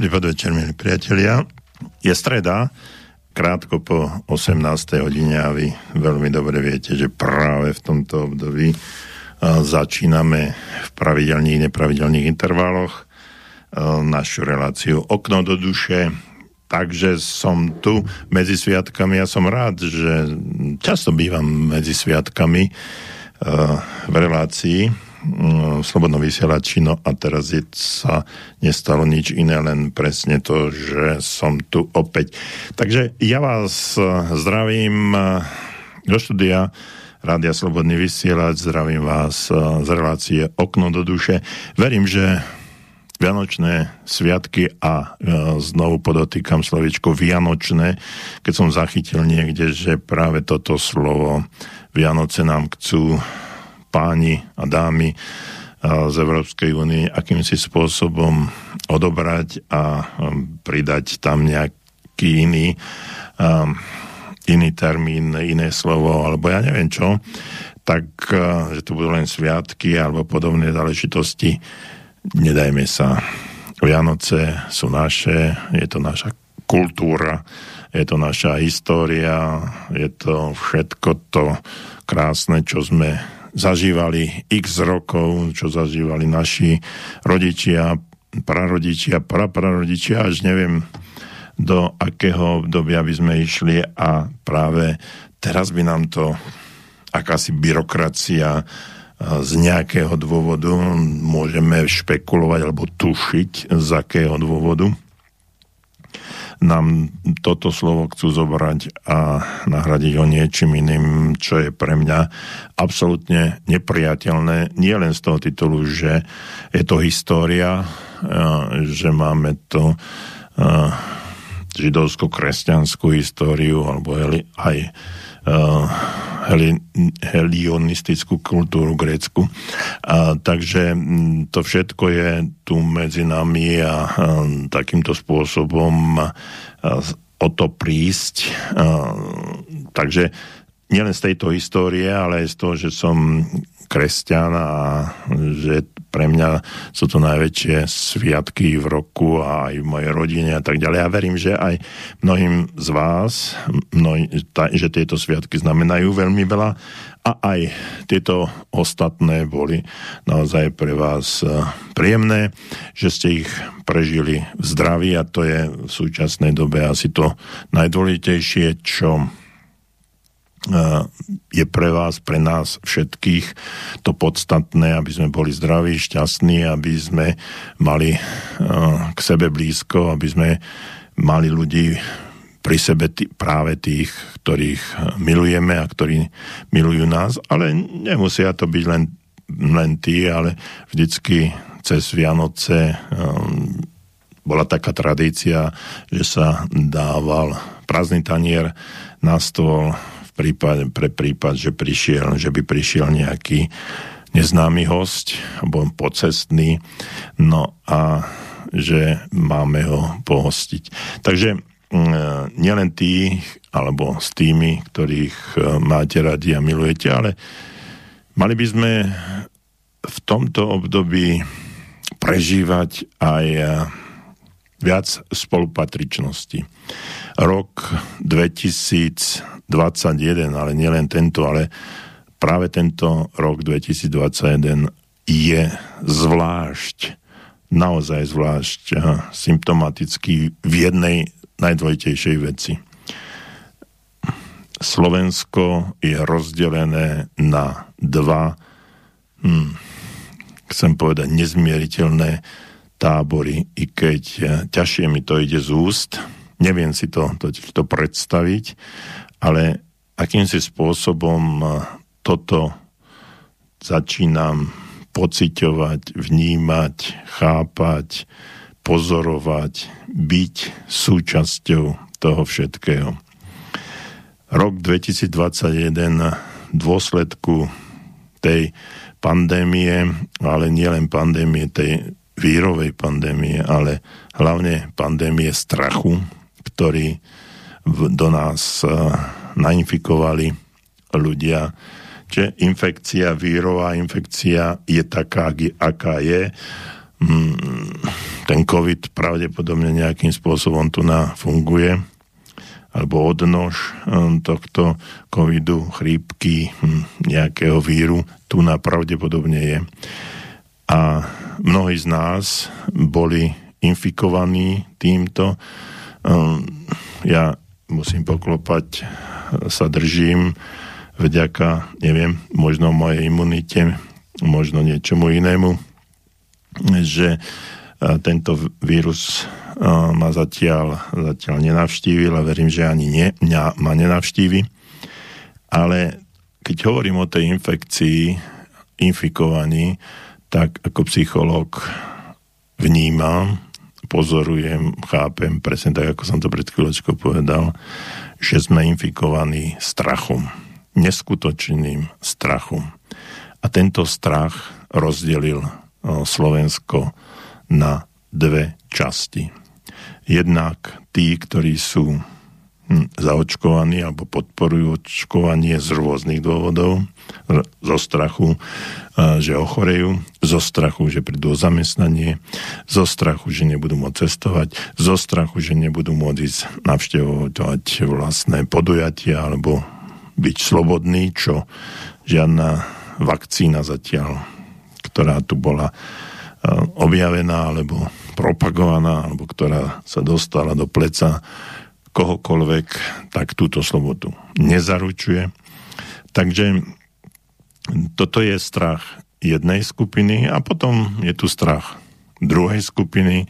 Dobrý podvečer, milí priatelia. Je streda, krátko po 18. hodine a vy veľmi dobre viete, že práve v tomto období začíname v pravidelných, nepravidelných intervaloch našu reláciu Okno do duše. Takže som tu medzi sviatkami a som rád, že často bývam medzi sviatkami v relácii slobodno vysielači, no a teraz je, sa nestalo nič iné, len presne to, že som tu opäť. Takže ja vás eh, zdravím eh, do štúdia Rádia Slobodný vysielač, zdravím vás eh, z relácie Okno do duše. Verím, že Vianočné sviatky a znovu podotýkam slovičko Vianočné, keď som zachytil niekde, že práve toto slovo Vianoce nám chcú páni a dámy z Európskej únie akýmsi spôsobom odobrať a pridať tam nejaký iný, iný termín, iné slovo, alebo ja neviem čo, tak, že to budú len sviatky alebo podobné záležitosti. Nedajme sa. Vianoce sú naše, je to naša kultúra, je to naša história, je to všetko to krásne, čo sme zažívali x rokov, čo zažívali naši rodičia, prarodičia, praprarodičia, až neviem do akého obdobia by sme išli a práve teraz by nám to akási byrokracia z nejakého dôvodu môžeme špekulovať alebo tušiť z akého dôvodu nám toto slovo chcú zobrať a nahradiť ho niečím iným, čo je pre mňa absolútne nepriateľné. Nie len z toho titulu, že je to história, že máme to židovsko-kresťanskú históriu alebo aj helionistickú kultúru grécku. A, takže to všetko je tu medzi nami a, a takýmto spôsobom a, o to prísť. A, takže nielen z tejto histórie, ale aj z toho, že som kresťan a že pre mňa sú to najväčšie sviatky v roku a aj v mojej rodine a tak ďalej. Ja verím, že aj mnohým z vás, ta, že tieto sviatky znamenajú veľmi veľa a aj tieto ostatné boli naozaj pre vás e, príjemné, že ste ich prežili v zdraví a to je v súčasnej dobe asi to najdôležitejšie, čo je pre vás, pre nás všetkých to podstatné, aby sme boli zdraví, šťastní, aby sme mali k sebe blízko, aby sme mali ľudí pri sebe tý, práve tých, ktorých milujeme a ktorí milujú nás, ale nemusia to byť len, len tí, ale vždycky cez Vianoce um, bola taká tradícia, že sa dával prázdny tanier na stôl prípad, pre prípad, že, prišiel, že by prišiel nejaký neznámy host, alebo pocestný, no a že máme ho pohostiť. Takže mm, nielen tých, alebo s tými, ktorých e, máte radi a milujete, ale mali by sme v tomto období prežívať aj e, viac spolupatričnosti. Rok 2000 2021, ale nielen tento, ale práve tento rok 2021 je zvlášť, naozaj zvlášť symptomatický v jednej najdôležitejšej veci. Slovensko je rozdelené na dva, hm, chcem povedať, nezmieriteľné tábory, i keď ťažšie mi to ide z úst, neviem si to, to, to predstaviť, ale akýmsi spôsobom toto začínam pociťovať, vnímať, chápať, pozorovať, byť súčasťou toho všetkého. Rok 2021 v dôsledku tej pandémie, ale nielen pandémie, tej vírovej pandémie, ale hlavne pandémie strachu, ktorý do nás eh, nainfikovali ľudia. Čiže infekcia, vírová infekcia je taká, aká je. Mm, ten COVID pravdepodobne nejakým spôsobom tu na funguje, alebo odnož hm, tohto covidu, chrípky, hm, nejakého víru, tu na pravdepodobne je. A mnohí z nás boli infikovaní týmto. Hm, ja musím poklopať, sa držím vďaka, neviem, možno mojej imunite, možno niečomu inému, že tento vírus ma zatiaľ, zatiaľ nenavštívil a verím, že ani nie, mňa ma nenavštívi. Ale keď hovorím o tej infekcii, infikovaní, tak ako psychológ vnímam, pozorujem, chápem, presne tak, ako som to pred chvíľočkou povedal, že sme infikovaní strachom, neskutočným strachom. A tento strach rozdelil Slovensko na dve časti. Jednak tí, ktorí sú zaočkovaní alebo podporujú očkovanie z rôznych dôvodov, zo strachu, že ochorejú, zo strachu, že prídu o zamestnanie, zo strachu, že nebudú môcť cestovať, zo strachu, že nebudú môcť navštevovať vlastné podujatia alebo byť slobodný, čo žiadna vakcína zatiaľ, ktorá tu bola objavená alebo propagovaná, alebo ktorá sa dostala do pleca kohokoľvek, tak túto slobodu nezaručuje. Takže toto je strach jednej skupiny a potom je tu strach druhej skupiny,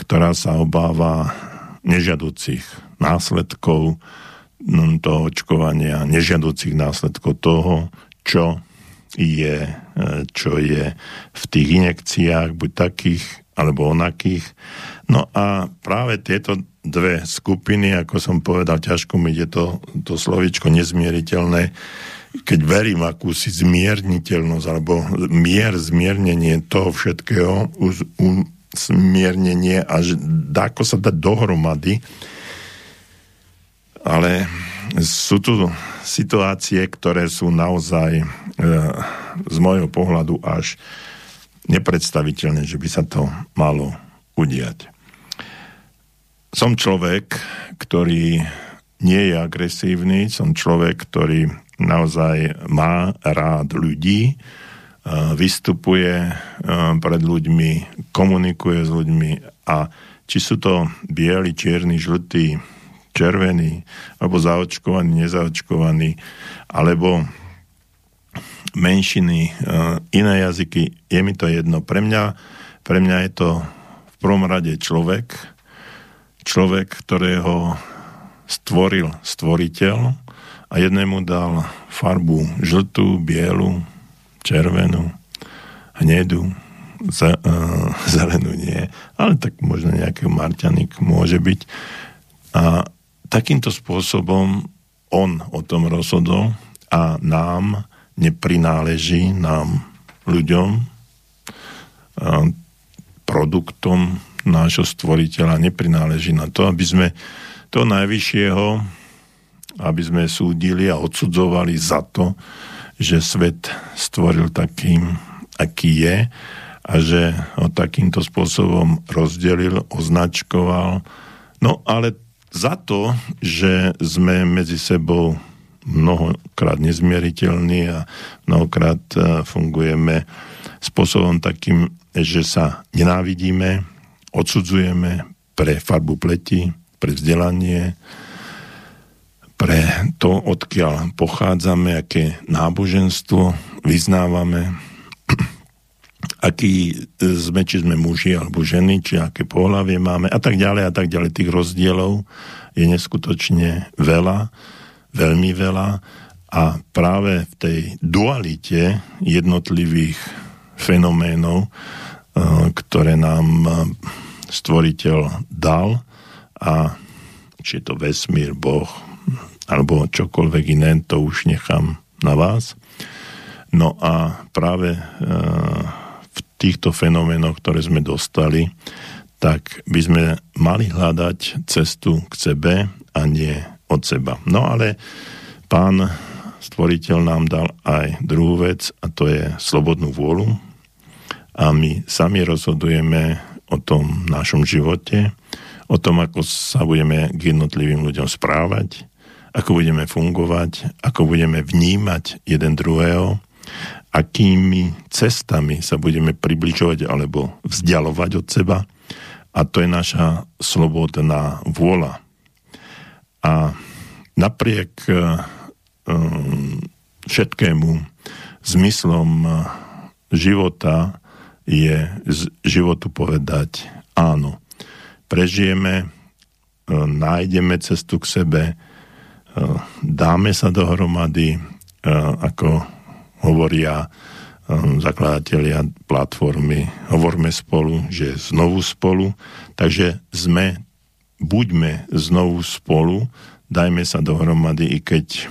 ktorá sa obáva nežiaducich následkov toho očkovania, nežiaducich následkov toho, čo je, e, čo je v tých injekciách, buď takých alebo onakých. No a práve tieto dve skupiny, ako som povedal, ťažko mi je to, to slovičko nezmieriteľné, keď verím akúsi zmierniteľnosť alebo mier, zmiernenie toho všetkého, zmiernenie a že ako sa dať dohromady, ale sú tu situácie, ktoré sú naozaj e, z môjho pohľadu až nepredstaviteľné, že by sa to malo udiať. Som človek, ktorý nie je agresívny, som človek, ktorý naozaj má rád ľudí, e, vystupuje e, pred ľuďmi, komunikuje s ľuďmi a či sú to bieli, čierni, žltí, červený, alebo zaočkovaný, nezaočkovaný, alebo menšiny, eh, iné jazyky, je mi to jedno. Pre mňa, pre mňa je to v prvom rade človek, človek, ktorého stvoril stvoriteľ a jednému dal farbu žltú, bielu, červenú, hnedu, ze, uh, zelenú nie, ale tak možno nejaký marťanik môže byť. A takýmto spôsobom on o tom rozhodol a nám neprináleží, nám ľuďom, produktom nášho stvoriteľa neprináleží na to, aby sme to najvyššieho, aby sme súdili a odsudzovali za to, že svet stvoril takým, aký je a že ho takýmto spôsobom rozdelil, označkoval. No ale za to, že sme medzi sebou mnohokrát nezmieriteľní a mnohokrát e, fungujeme spôsobom takým, že sa nenávidíme, odsudzujeme pre farbu pleti, pre vzdelanie, pre to, odkiaľ pochádzame, aké náboženstvo vyznávame, aký sme, či sme muži alebo ženy, či aké pohľavie máme a tak ďalej a tak ďalej. Tých rozdielov je neskutočne veľa, veľmi veľa a práve v tej dualite jednotlivých fenoménov, ktoré nám eh, stvoriteľ dal a či je to vesmír, Boh alebo čokoľvek iné, to už nechám na vás. No a práve uh, týchto fenoménoch, ktoré sme dostali, tak by sme mali hľadať cestu k sebe a nie od seba. No ale pán stvoriteľ nám dal aj druhú vec a to je slobodnú vôľu a my sami rozhodujeme, o tom našom živote, o tom, ako sa budeme k jednotlivým ľuďom správať, ako budeme fungovať, ako budeme vnímať jeden druhého, akými cestami sa budeme približovať alebo vzdialovať od seba. A to je naša slobodná vôľa. A napriek um, všetkému zmyslom života je z životu povedať áno. Prežijeme, nájdeme cestu k sebe, dáme sa dohromady, ako hovoria zakladatelia platformy, hovorme spolu, že znovu spolu, takže sme, buďme znovu spolu, dajme sa dohromady, i keď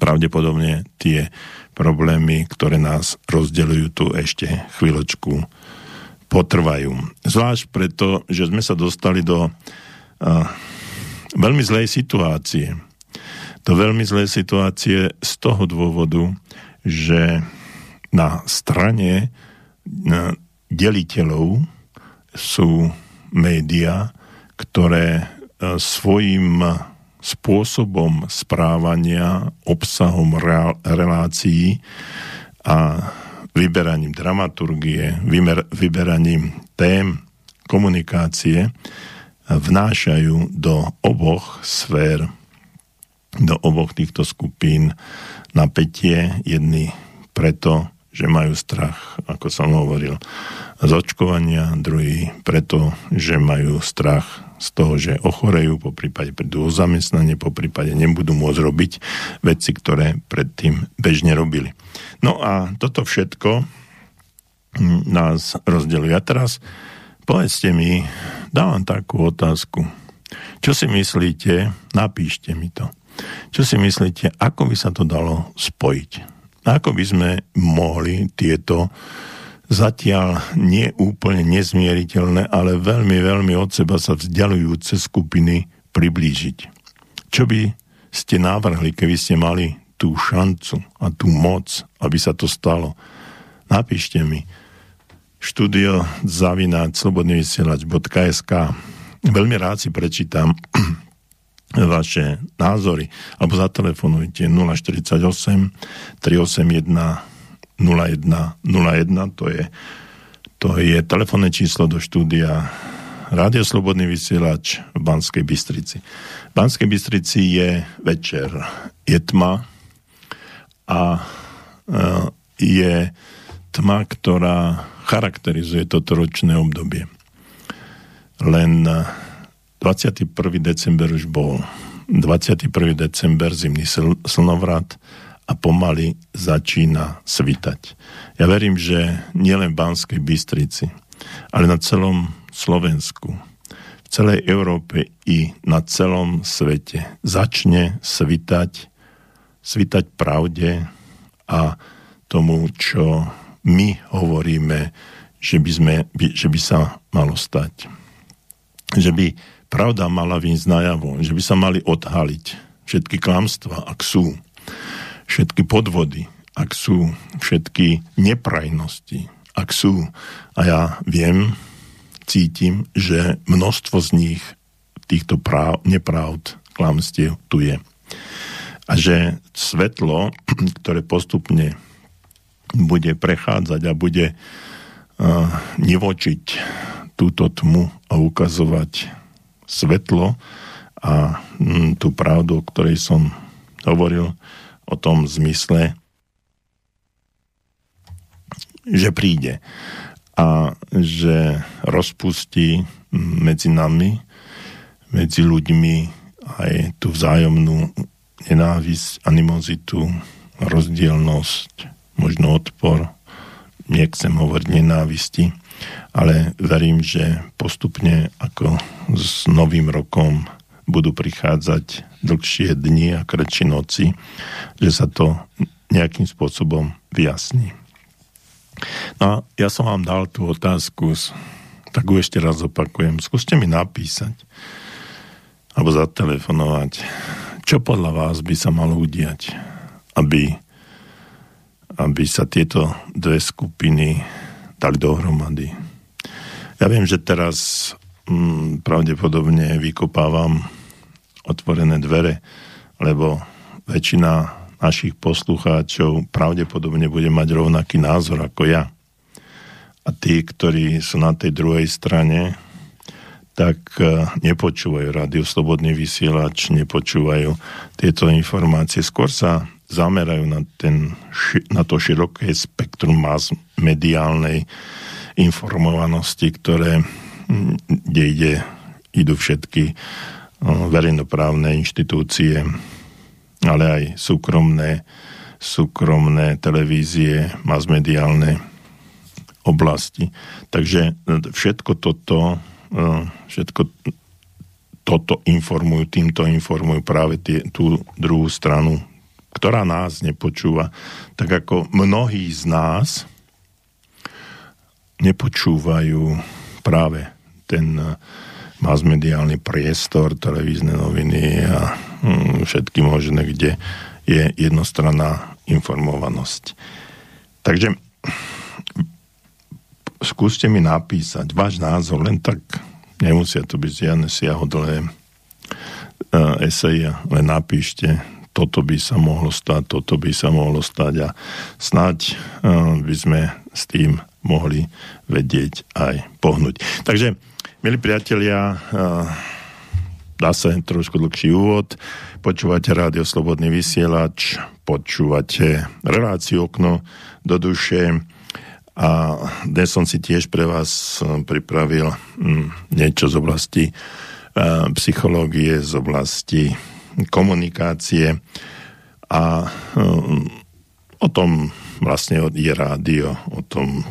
pravdepodobne tie problémy, ktoré nás rozdeľujú tu ešte chvíľočku potrvajú. Zvlášť preto, že sme sa dostali do uh, veľmi zlej situácie. Do veľmi zlej situácie z toho dôvodu, že na strane na deliteľov sú médiá, ktoré svojim spôsobom správania, obsahom relácií a vyberaním dramaturgie, vyberaním tém komunikácie vnášajú do oboch sfér, do oboch týchto skupín napätie. Jedni preto, že majú strach, ako som hovoril, z očkovania, druhý preto, že majú strach z toho, že ochorejú, po prípade prídu o zamestnanie, po prípade nebudú môcť robiť veci, ktoré predtým bežne robili. No a toto všetko nás rozdeluje. A teraz Povedzte mi, dávam takú otázku. Čo si myslíte, napíšte mi to. Čo si myslíte, ako by sa to dalo spojiť? Ako by sme mohli tieto zatiaľ nie úplne nezmieriteľné, ale veľmi, veľmi od seba sa vzdialujúce skupiny priblížiť? Čo by ste navrhli, keby ste mali tú šancu a tú moc, aby sa to stalo? Napíšte mi štúdio zavináč slobodnyvysielač.sk Veľmi rád si prečítam vaše názory alebo zatelefonujte 048 381 0101 to je, to je telefónne číslo do štúdia Rádio Slobodný vysielač v Banskej Bystrici. V Banskej Bystrici je večer, je tma a e, je tma, ktorá charakterizuje toto ročné obdobie. Len 21. december už bol 21. december zimný sl- slnovrat a pomaly začína svitať. Ja verím, že nielen v Banskej Bystrici, ale na celom Slovensku, v celej Európe i na celom svete začne svitať, svitať pravde a tomu, čo my hovoríme, že by, sme, že by sa malo stať. Že by pravda mala výjsť najavo, že by sa mali odhaliť všetky klamstva, ak sú, všetky podvody, ak sú, všetky neprajnosti, ak sú. A ja viem, cítim, že množstvo z nich, týchto práv, nepravd, klamstiev tu je. A že svetlo, ktoré postupne bude prechádzať a bude uh, nevočiť túto tmu a ukazovať svetlo a mm, tú pravdu, o ktorej som hovoril, o tom zmysle, že príde a že rozpustí medzi nami, medzi ľuďmi aj tú vzájomnú nenávisť, animozitu, rozdielnosť, možno odpor, nechcem hovoriť nenávisti, ale verím, že postupne ako s novým rokom budú prichádzať dlhšie dni a kratšie noci, že sa to nejakým spôsobom vyjasní. No a ja som vám dal tú otázku, tak ju ešte raz opakujem. Skúste mi napísať alebo zatelefonovať, čo podľa vás by sa malo udiať, aby aby sa tieto dve skupiny dali dohromady. Ja viem, že teraz mm, pravdepodobne vykopávam otvorené dvere, lebo väčšina našich poslucháčov pravdepodobne bude mať rovnaký názor ako ja. A tí, ktorí sú na tej druhej strane, tak e, nepočúvajú rádio Slobodný vysielač, nepočúvajú tieto informácie. Skôr sa zamerajú na, ten, na to široké spektrum mediálnej informovanosti, ktoré, kde ide, idú všetky verejnoprávne inštitúcie, ale aj súkromné, súkromné televízie, masmediálne oblasti. Takže všetko toto E, všetko toto informujú, týmto informujú práve tie, tú druhú stranu, ktorá nás nepočúva. Tak ako mnohí z nás nepočúvajú práve ten e, masmediálny priestor, televízne noviny a hm, všetky možné, kde je jednostranná informovanosť. Takže skúste mi napísať váš názor, len tak nemusia to byť žiadne siahodlé uh, eseje, len napíšte, toto by sa mohlo stať, toto by sa mohlo stať a snáď uh, by sme s tým mohli vedieť aj pohnúť. Takže, milí priatelia, uh, dá sa trošku dlhší úvod. Počúvate Rádio Slobodný vysielač, počúvate reláciu okno do duše, a dnes som si tiež pre vás eh, pripravil hm, niečo z oblasti eh, psychológie, z oblasti komunikácie a hm, o tom vlastne je rádio, o tom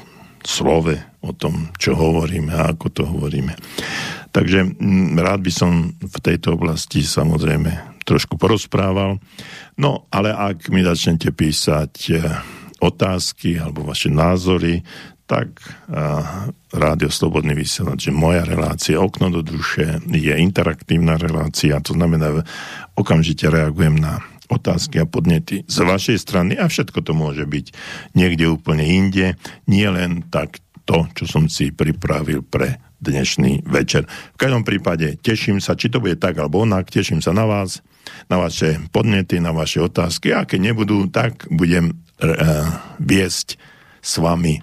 slove, o tom, čo hovoríme a ako to hovoríme. Takže hm, rád by som v tejto oblasti samozrejme trošku porozprával. No, ale ak mi začnete písať eh, otázky alebo vaše názory, tak uh, Rádio Slobodný vysielač, že moja relácia Okno do duše je interaktívna relácia, to znamená, okamžite reagujem na otázky a podnety z vašej strany a všetko to môže byť niekde úplne inde, nie len tak to, čo som si pripravil pre dnešný večer. V každom prípade teším sa, či to bude tak alebo onak, teším sa na vás, na vaše podnety, na vaše otázky a keď nebudú, tak budem uh, viesť s vami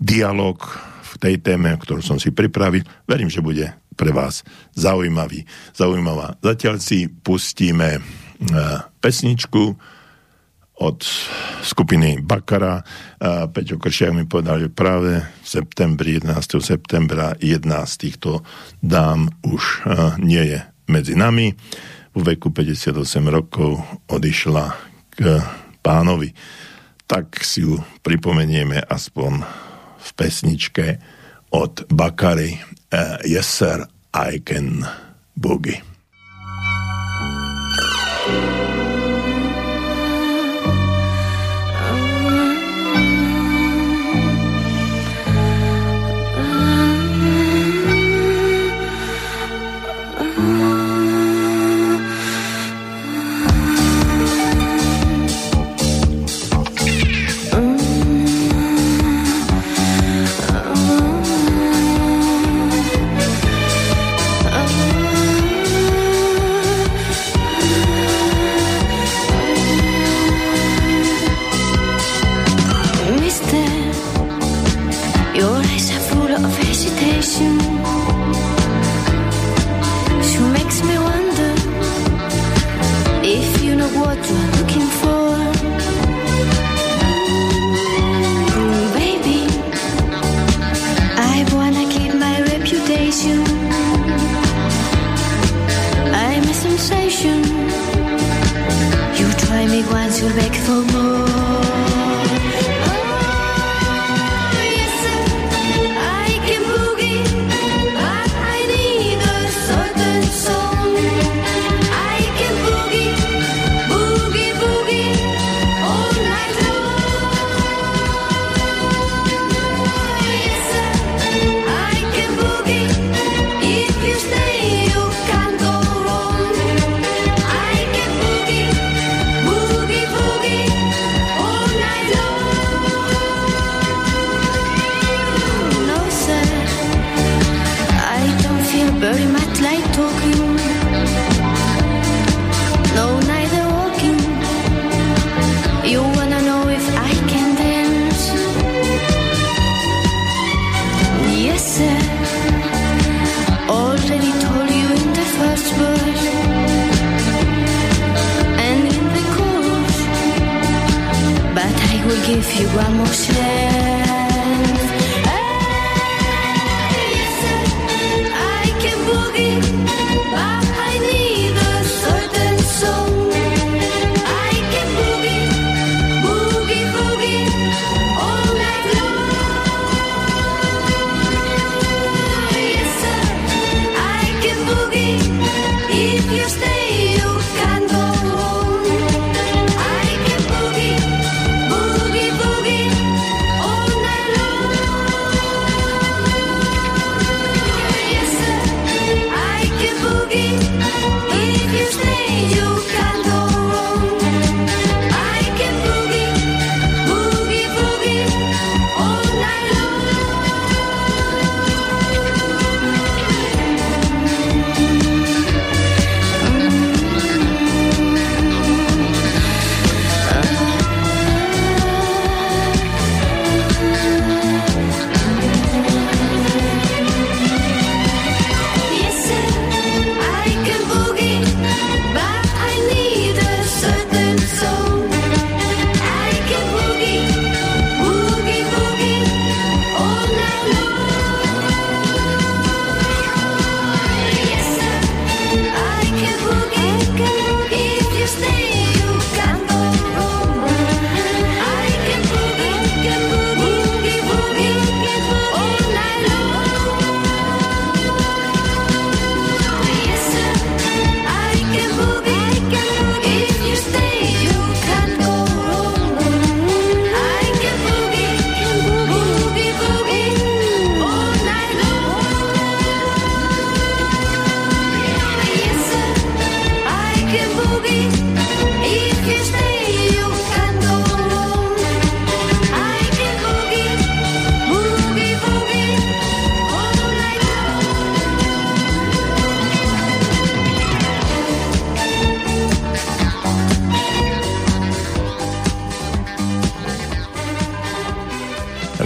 dialog v tej téme, ktorú som si pripravil. Verím, že bude pre vás zaujímavý, zaujímavá. Zatiaľ si pustíme pesničku od skupiny Bakara. Uh, Peťo Kršiak mi povedal, že práve v septembri, 11. septembra jedna z týchto dám už uh, nie je medzi nami. V veku 58 rokov odišla k pánovi tak si ju pripomenieme aspoň v pesničke od Bakary Yes Sir, I Can Boogie. Thank you.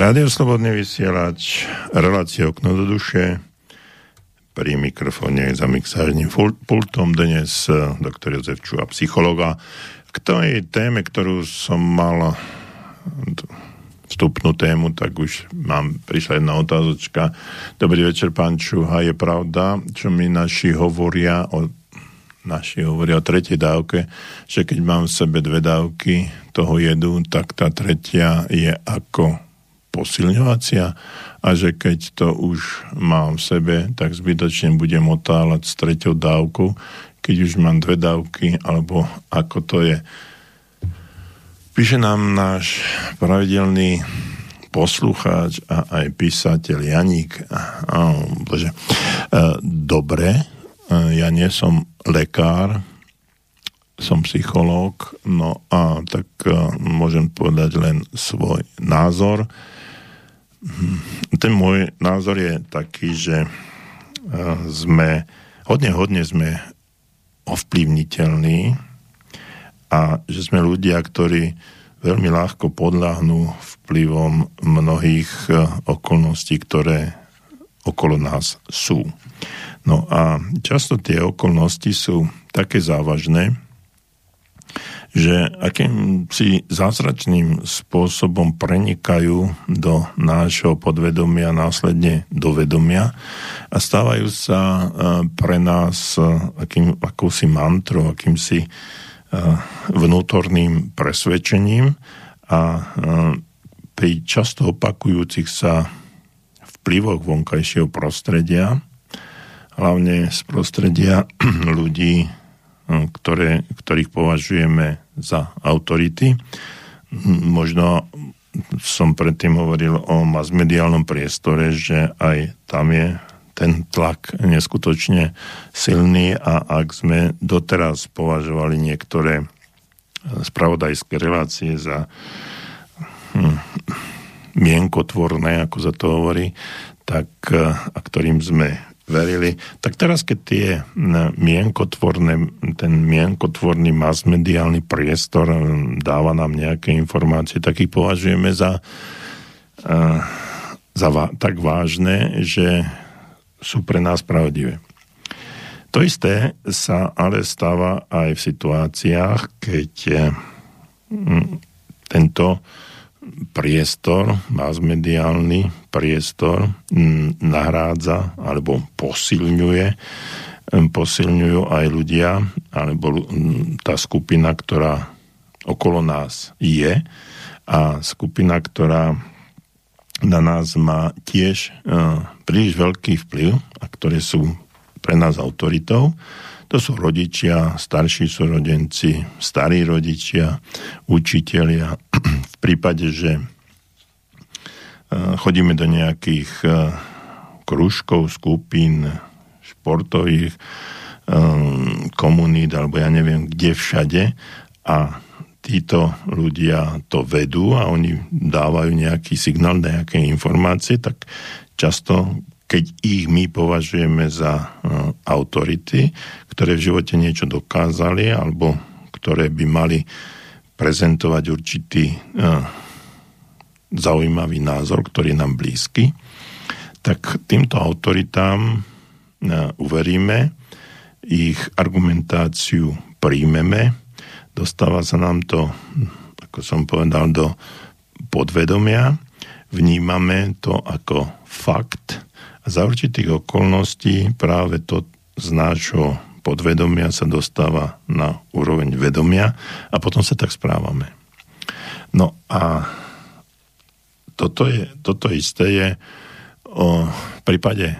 Rádio Slobodný vysielač, relácia okno do duše, pri mikrofóne za mixážnym pultom dnes eh, doktor Jozef Čuha, psychologa. K tej téme, ktorú som mal vstupnú tému, tak už mám, prišla jedna otázočka. Dobrý večer, pán Čuha, je pravda, čo mi naši hovoria o naši hovoria o tretej dávke, že keď mám v sebe dve dávky toho jedu, tak tá tretia je ako posilňovacia a že keď to už mám v sebe, tak zbytočne budem otáľať s treťou dávkou, keď už mám dve dávky, alebo ako to je. Píše nám náš pravidelný poslucháč a aj písateľ Janík. Oh, bože. Dobre, ja nie som lekár, som psychológ, no a tak môžem povedať len svoj názor. Ten môj názor je taký, že e, sme, hodne, hodne sme ovplyvniteľní a že sme ľudia, ktorí veľmi ľahko podľahnú vplyvom mnohých e, okolností, ktoré okolo nás sú. No a často tie okolnosti sú také závažné, že akým si zázračným spôsobom prenikajú do nášho podvedomia, následne do vedomia a stávajú sa e, pre nás e, akým, akúsi mantrou, akýmsi e, vnútorným presvedčením a pri často opakujúcich sa vplyvoch vonkajšieho prostredia, hlavne z prostredia ľudí, ktoré, ktorých považujeme za autority. Možno som predtým hovoril o masmediálnom priestore, že aj tam je ten tlak neskutočne silný a ak sme doteraz považovali niektoré spravodajské relácie za hm, mienkotvorné, ako sa to hovorí, tak a ktorým sme verili. Tak teraz, keď tie mienkotvorné, ten mienkotvorný masmediálny priestor dáva nám nejaké informácie, tak ich považujeme za, za tak vážne, že sú pre nás pravdivé. To isté sa ale stáva aj v situáciách, keď tento priestor, masmediálny priestor nahrádza alebo posilňuje posilňujú aj ľudia alebo tá skupina, ktorá okolo nás je a skupina, ktorá na nás má tiež príliš veľký vplyv a ktoré sú pre nás autoritou. To sú rodičia, starší súrodenci, starí rodičia, učitelia. V prípade, že chodíme do nejakých kružkov, skupín, športových komunít, alebo ja neviem, kde všade a títo ľudia to vedú a oni dávajú nejaký signál, nejaké informácie, tak často keď ich my považujeme za uh, autority, ktoré v živote niečo dokázali alebo ktoré by mali prezentovať určitý uh, zaujímavý názor, ktorý je nám blízky, tak týmto autoritám uh, uveríme, ich argumentáciu príjmeme, dostáva sa nám to, ako som povedal, do podvedomia, vnímame to ako fakt, za určitých okolností práve to z nášho podvedomia sa dostáva na úroveň vedomia a potom sa tak správame. No a toto, je, toto isté je o prípade e,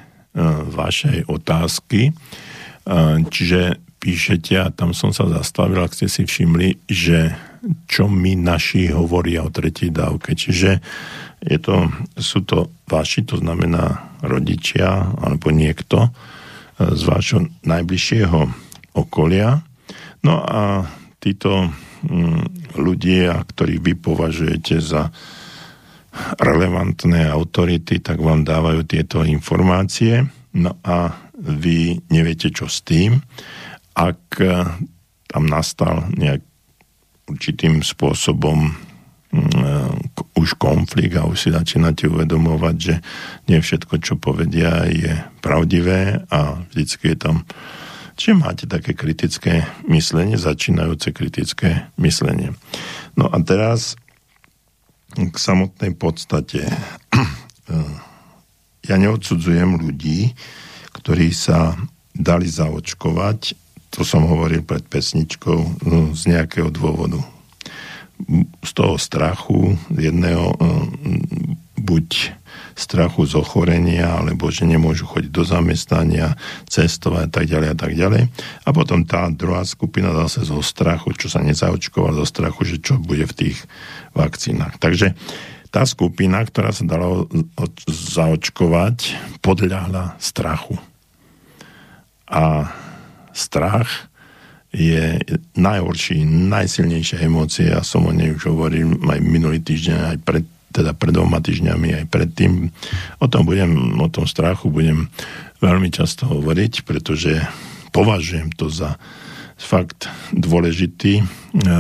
vašej otázky, e, čiže píšete a tam som sa zastavil, ak ste si všimli, že čo mi naši hovoria o tretej dávke. Čiže je to, sú to vaši, to znamená rodičia alebo niekto z vášho najbližšieho okolia. No a títo mm, ľudia, ktorých vy považujete za relevantné autority, tak vám dávajú tieto informácie. No a vy neviete, čo s tým. Ak e, tam nastal nejak určitým spôsobom mm, už konflikt a už si začínate uvedomovať, že nie všetko, čo povedia, je pravdivé a vždycky je tam Čiže máte také kritické myslenie, začínajúce kritické myslenie. No a teraz k samotnej podstate. Ja neodsudzujem ľudí, ktorí sa dali zaočkovať, to som hovoril pred pesničkou, no, z nejakého dôvodu z toho strachu, jedného e, buď strachu z ochorenia, alebo že nemôžu chodiť do zamestnania, cestovať a tak ďalej a tak ďalej. A potom tá druhá skupina zase zo strachu, čo sa nezaočkoval, zo strachu, že čo bude v tých vakcínach. Takže tá skupina, ktorá sa dala zaočkovať, podľahla strachu. A strach je najhorší, najsilnejšia emócia. Ja som o nej už hovoril aj minulý týždeň, aj pred, teda pred dvoma týždňami, aj predtým. O tom budem, o tom strachu budem veľmi často hovoriť, pretože považujem to za fakt dôležitý e,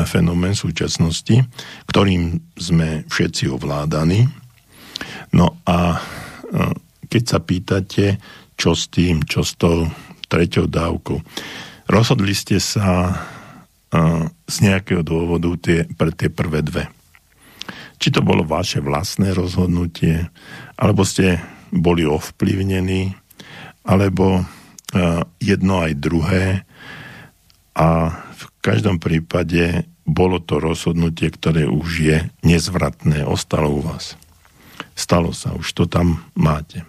fenomén súčasnosti, ktorým sme všetci ovládaní. No a e, keď sa pýtate, čo s tým, čo s tou treťou dávkou, Rozhodli ste sa z nejakého dôvodu tie, pre tie prvé dve. Či to bolo vaše vlastné rozhodnutie, alebo ste boli ovplyvnení, alebo jedno aj druhé a v každom prípade bolo to rozhodnutie, ktoré už je nezvratné, ostalo u vás. Stalo sa, už to tam máte.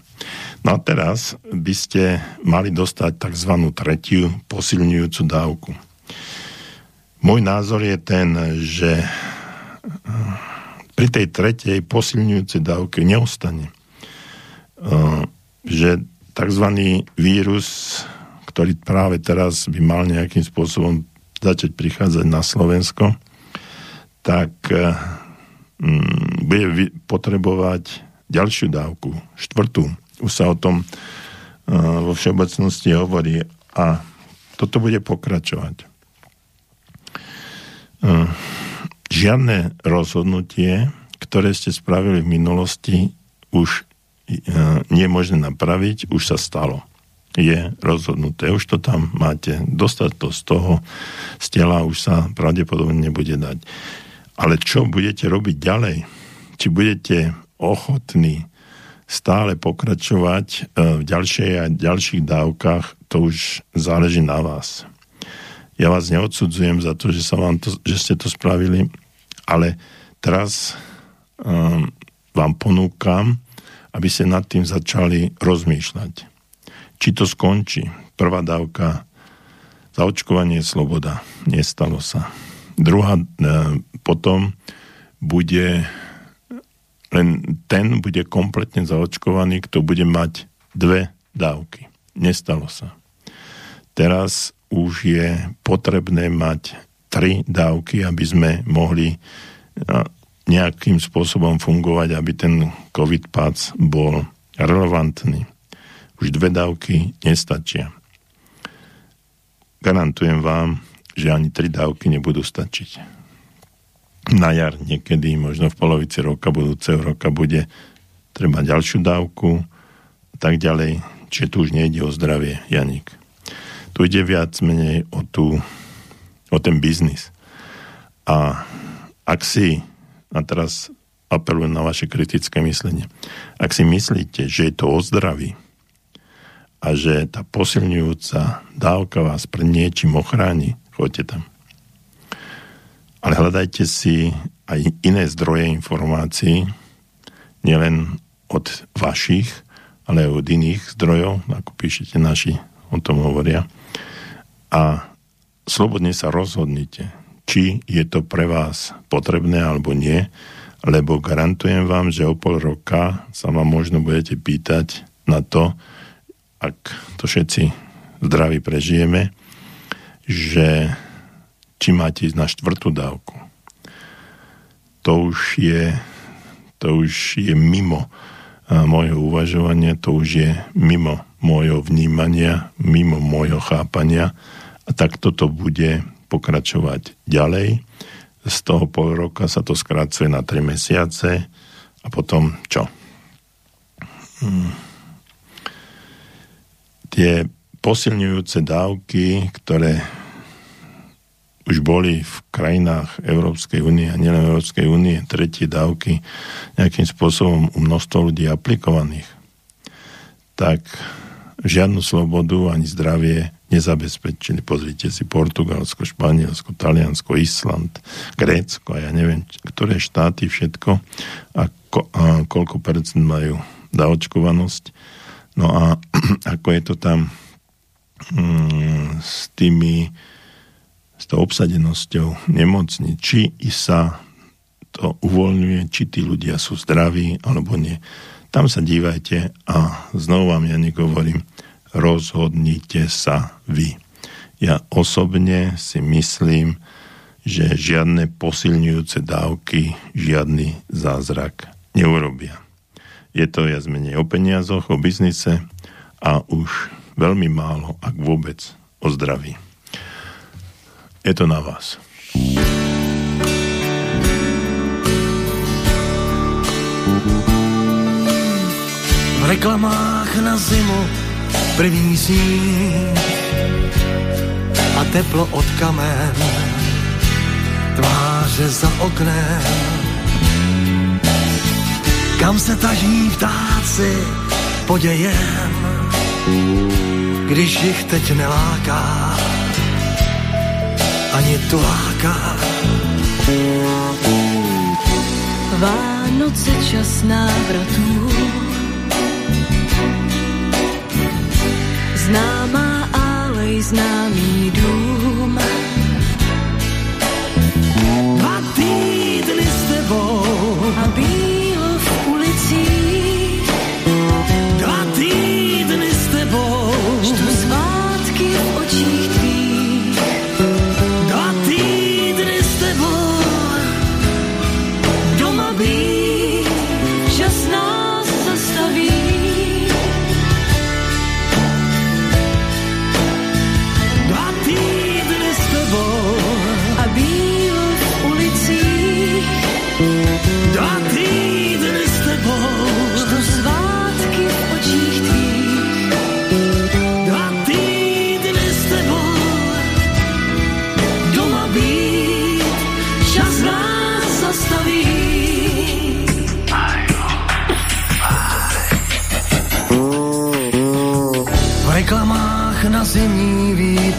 No a teraz by ste mali dostať tzv. tretiu posilňujúcu dávku. Môj názor je ten, že eh, pri tej tretej posilňujúcej dávke neostane. Eh, že tzv. vírus, ktorý práve teraz by mal nejakým spôsobom začať prichádzať na Slovensko, tak eh, bude potrebovať ďalšiu dávku, štvrtú už sa o tom uh, vo všeobecnosti hovorí a toto bude pokračovať. Uh, žiadne rozhodnutie, ktoré ste spravili v minulosti, už uh, nie je možné napraviť, už sa stalo. Je rozhodnuté, už to tam máte. Dostať to z toho z tela už sa pravdepodobne nebude dať. Ale čo budete robiť ďalej? Či budete ochotní stále pokračovať e, v ďalšej a ďalších dávkach, to už záleží na vás. Ja vás neodsudzujem za to, že, sa vám to, že ste to spravili, ale teraz um, vám ponúkam, aby ste nad tým začali rozmýšľať. Či to skončí. Prvá dávka zaočkovanie sloboda. Nestalo sa. Druhá e, potom bude len ten bude kompletne zaočkovaný, kto bude mať dve dávky. Nestalo sa. Teraz už je potrebné mať tri dávky, aby sme mohli nejakým spôsobom fungovať, aby ten COVID pac bol relevantný. Už dve dávky nestačia. Garantujem vám, že ani tri dávky nebudú stačiť na jar niekedy, možno v polovici roka, budúceho roka bude treba ďalšiu dávku a tak ďalej. Čiže tu už nejde o zdravie, Janik. Tu ide viac menej o, tú, o ten biznis. A ak si, a teraz apelujem na vaše kritické myslenie, ak si myslíte, že je to o zdraví a že tá posilňujúca dávka vás pred niečím ochráni, choďte tam ale hľadajte si aj iné zdroje informácií, nielen od vašich, ale aj od iných zdrojov, ako píšete naši, o tom hovoria. A slobodne sa rozhodnite, či je to pre vás potrebné alebo nie, lebo garantujem vám, že o pol roka sa vám možno budete pýtať na to, ak to všetci zdraví prežijeme, že či máte ísť na štvrtú dávku. To už je, to už je mimo môjho uvažovania, to už je mimo môjho vnímania, mimo môjho chápania a tak toto bude pokračovať ďalej. Z toho pol roka sa to skracuje na 3 mesiace a potom čo? Hmm. Tie posilňujúce dávky, ktoré už boli v krajinách Európskej únie a nielen Európskej únie tretie dávky nejakým spôsobom u množstvo ľudí aplikovaných, tak žiadnu slobodu ani zdravie nezabezpečili. Pozrite si Portugalsko, Španielsko, Taliansko, Island, Grécko a ja neviem, ktoré štáty všetko a, ko, a koľko percent majú zaočkovanosť. No a ako je to tam mm, s tými tou obsadenosťou nemocní, či sa to uvoľňuje, či tí ľudia sú zdraví alebo nie. Tam sa dívajte a znovu vám ja hovorím, rozhodnite sa vy. Ja osobne si myslím, že žiadne posilňujúce dávky, žiadny zázrak neurobia. Je to viac menej o peniazoch, o biznise a už veľmi málo, ak vôbec, o zdraví. Je to na vás. V reklamách na zimu první sníh a teplo od kamen, tváře za oknem. Kam se taží vtáci podějem, když jich teď neláká ani láka. Vánoce čas návratů Známá alej, známý dům. Dva týdny s tebou. A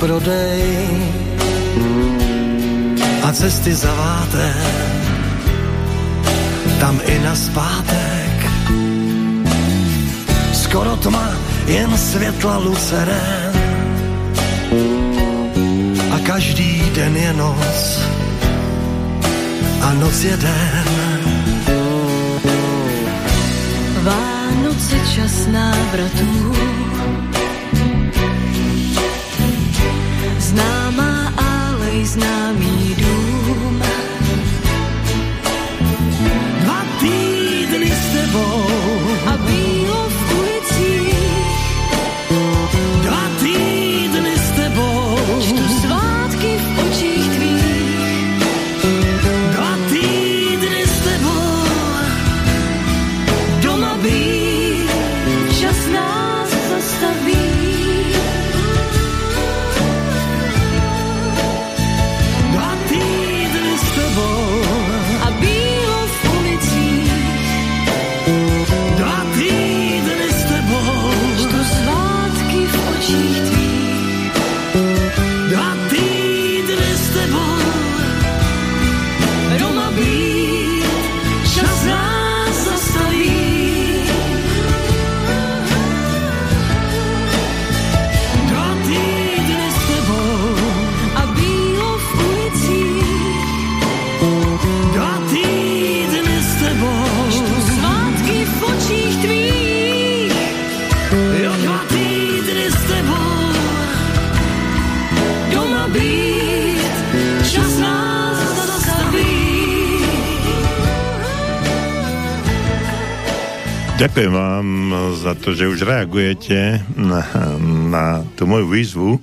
prodej a cesty zaváté, tam i na zpátek. Skoro tma, jen světla lucerén a každý den je noc a noc je den. Vánoce čas návratů alej, známý Ďakujem vám za to, že už reagujete na, na tú moju výzvu,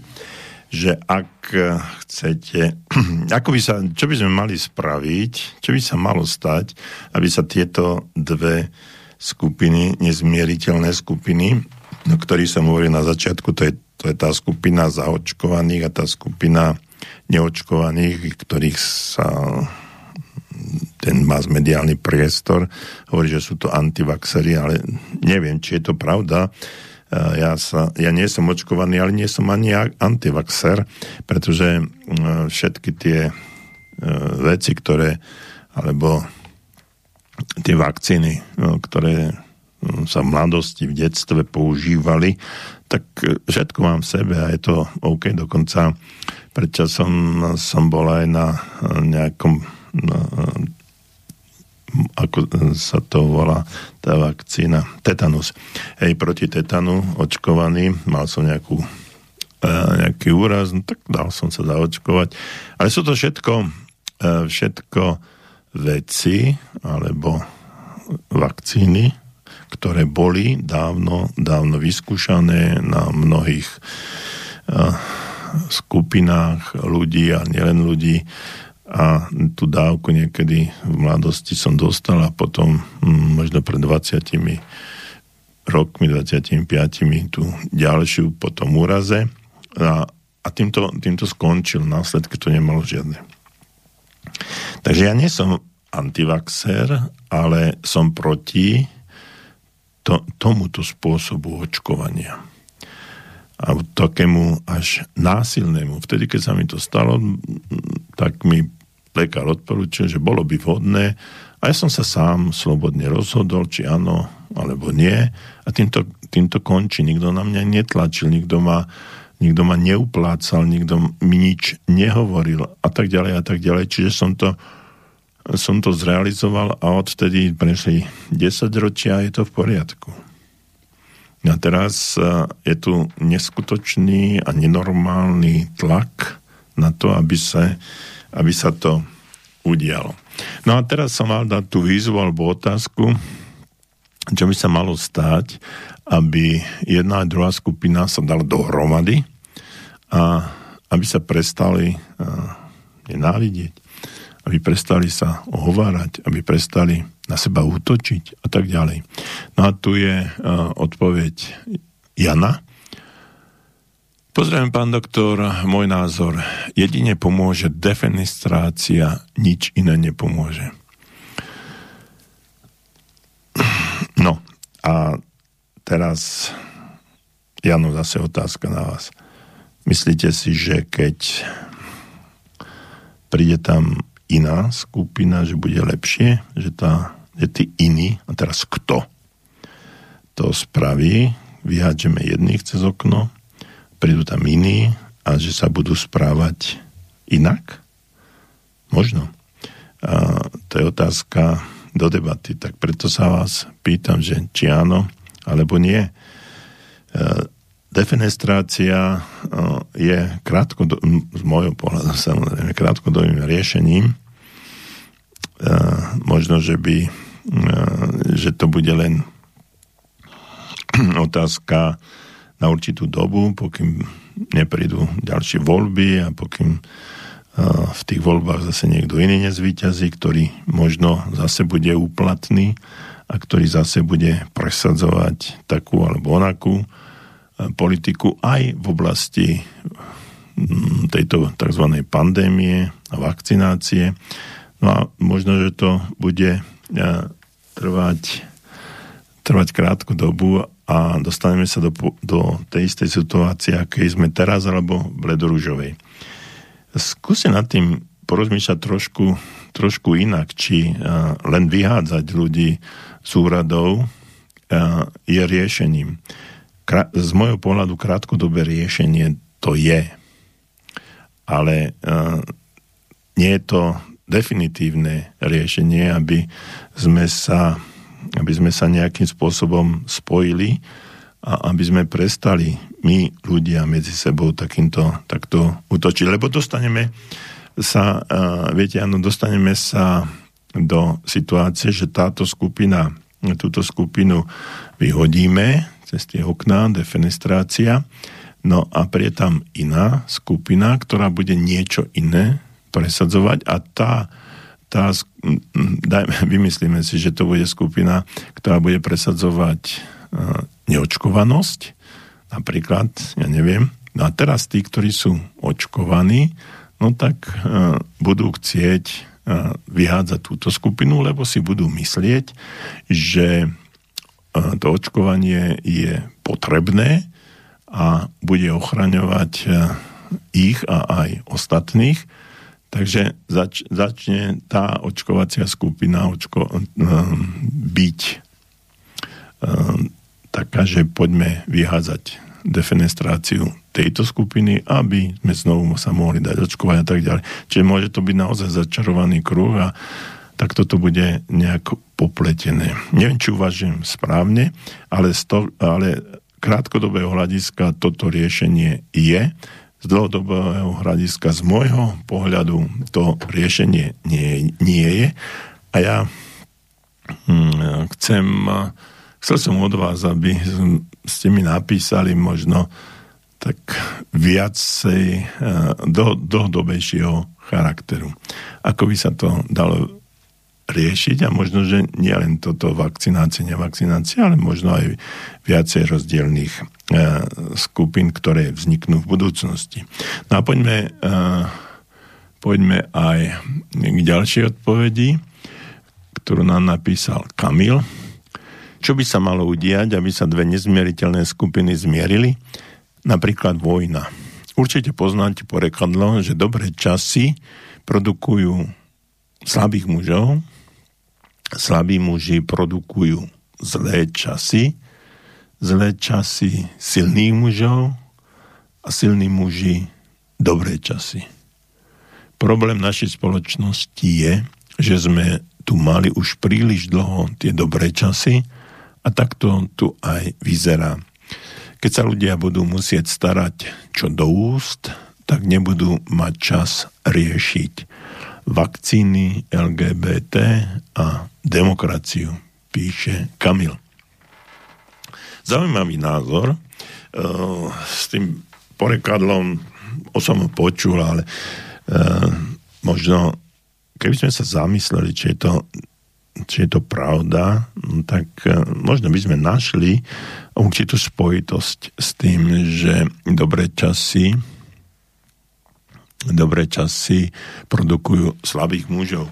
že ak chcete, ako by sa, čo by sme mali spraviť, čo by sa malo stať, aby sa tieto dve skupiny, nezmieriteľné skupiny, o ktorých som hovoril na začiatku, to je, to je tá skupina zaočkovaných a tá skupina neočkovaných, ktorých sa ten mass mediálny priestor hovorí, že sú to antivaxery, ale neviem, či je to pravda. E, Ja, sa, ja nie som očkovaný, ale nie som ani antivaxer, pretože e, všetky tie e, veci, ktoré, alebo tie vakcíny, no, ktoré sa v mladosti, v detstve používali, tak e, všetko mám v sebe a je to OK. Dokonca pred časom som bol aj na e, nejakom ako sa to volá, tá vakcína, tetanus. Hej, proti tetanu očkovaný, mal som nejakú, e, nejaký úraz, no tak dal som sa zaočkovať. Ale sú to všetko, e, všetko veci, alebo vakcíny, ktoré boli dávno, dávno vyskúšané na mnohých e, skupinách ľudí a nielen ľudí a tú dávku niekedy v mladosti som dostal a potom mm, možno pred 20 rokmi, 25 tú ďalšiu po tom úraze a, a týmto, týmto skončil, následky to nemalo žiadne. Takže ja nie som antivaxer, ale som proti to, tomuto spôsobu očkovania a takému až násilnému. Vtedy, keď sa mi to stalo, tak mi lekár odporúčil, že bolo by vhodné a ja som sa sám slobodne rozhodol, či áno alebo nie a týmto, týmto končí. Nikto na mňa netlačil, nikto ma, nikto ma neuplácal, nikto mi nič nehovoril a tak ďalej a tak ďalej. Čiže som to, som to zrealizoval a odtedy prešli 10 ročia a je to v poriadku. A teraz je tu neskutočný a nenormálny tlak na to, aby sa, aby sa to udialo. No a teraz som mal dať tú výzvu alebo otázku, čo by sa malo stať, aby jedna a druhá skupina sa dala dohromady a aby sa prestali nenávidieť, aby prestali sa ohovárať, aby prestali na seba útočiť a tak ďalej. No a tu je uh, odpoveď Jana. Pozriem, pán doktor, môj názor. Jedine pomôže defenestrácia, nič iné nepomôže. No a teraz, Jano, zase otázka na vás. Myslíte si, že keď príde tam iná skupina, že bude lepšie, že, tá, že tí iní, a teraz kto to spraví, vyhádžeme jedných cez okno, prídu tam iní a že sa budú správať inak? Možno. A to je otázka do debaty, tak preto sa vás pýtam, že či áno, alebo nie. E, defenestrácia e, je krátko, z môjho pohľadu samozrejme, krátkodobým riešením. E, možno, že by že to bude len otázka na určitú dobu, pokým neprídu ďalšie voľby a pokým v tých voľbách zase niekto iný nezvíťazí, ktorý možno zase bude úplatný a ktorý zase bude presadzovať takú alebo onakú politiku aj v oblasti tejto tzv. pandémie a vakcinácie. No a možno, že to bude trvať, trvať krátku dobu a dostaneme sa do, do tej istej situácie, akej sme teraz, alebo v ledoružovej. Skúste nad tým porozmýšľať trošku, trošku inak, či len vyhádzať ľudí z úradov je riešením z môjho pohľadu krátkodobé riešenie to je. Ale uh, nie je to definitívne riešenie, aby sme sa, aby sme sa nejakým spôsobom spojili a aby sme prestali my ľudia medzi sebou takýmto, takto utočiť. Lebo dostaneme sa, viete, áno, dostaneme sa do situácie, že táto skupina, túto skupinu vyhodíme, cez tie okná, defenestrácia. No a prie tam iná skupina, ktorá bude niečo iné presadzovať a tá, tá dajme, vymyslíme si, že to bude skupina, ktorá bude presadzovať neočkovanosť, napríklad, ja neviem. No a teraz tí, ktorí sú očkovaní, no tak uh, budú chcieť uh, vyhádzať túto skupinu, lebo si budú myslieť, že to očkovanie je potrebné a bude ochraňovať e, ich a aj ostatných. Takže zač, začne tá očkovacia skupina očko, um, byť um, taká, že poďme vyházať defenestráciu tejto skupiny, aby sme znovu sa mohli dať očkovať a tak ďalej. Čiže môže to byť naozaj začarovaný kruh a tak toto bude nejak popletené. Neviem, či uvažujem správne, ale, sto, ale krátkodobého hľadiska toto riešenie je. Dlhodobého hľadiska z môjho pohľadu to riešenie nie, nie je. A ja hm, chcem, chcel som od vás, aby ste mi napísali možno tak viacej eh, do, dlhodobejšieho charakteru. Ako by sa to dalo riešiť a možno, že nie len toto vakcinácie, nevakcinácia, ale možno aj viacej rozdielných e, skupín, ktoré vzniknú v budúcnosti. No a poďme, e, poďme aj k ďalšej odpovedi, ktorú nám napísal Kamil. Čo by sa malo udiať, aby sa dve nezmieriteľné skupiny zmierili? Napríklad vojna. Určite poznáte porekadlo, že dobré časy produkujú slabých mužov, slabí muži produkujú zlé časy, zlé časy silných mužov a silní muži dobré časy. Problém našej spoločnosti je, že sme tu mali už príliš dlho tie dobré časy a takto tu aj vyzerá. Keď sa ľudia budú musieť starať čo do úst, tak nebudú mať čas riešiť vakcíny, LGBT a demokraciu, píše Kamil. Zaujímavý názor. E, s tým porekadlom o som počul, ale e, možno keby sme sa zamysleli, či je to, či je to pravda, no tak e, možno by sme našli určitú spojitosť s tým, že dobré časy dobré časy produkujú slabých mužov.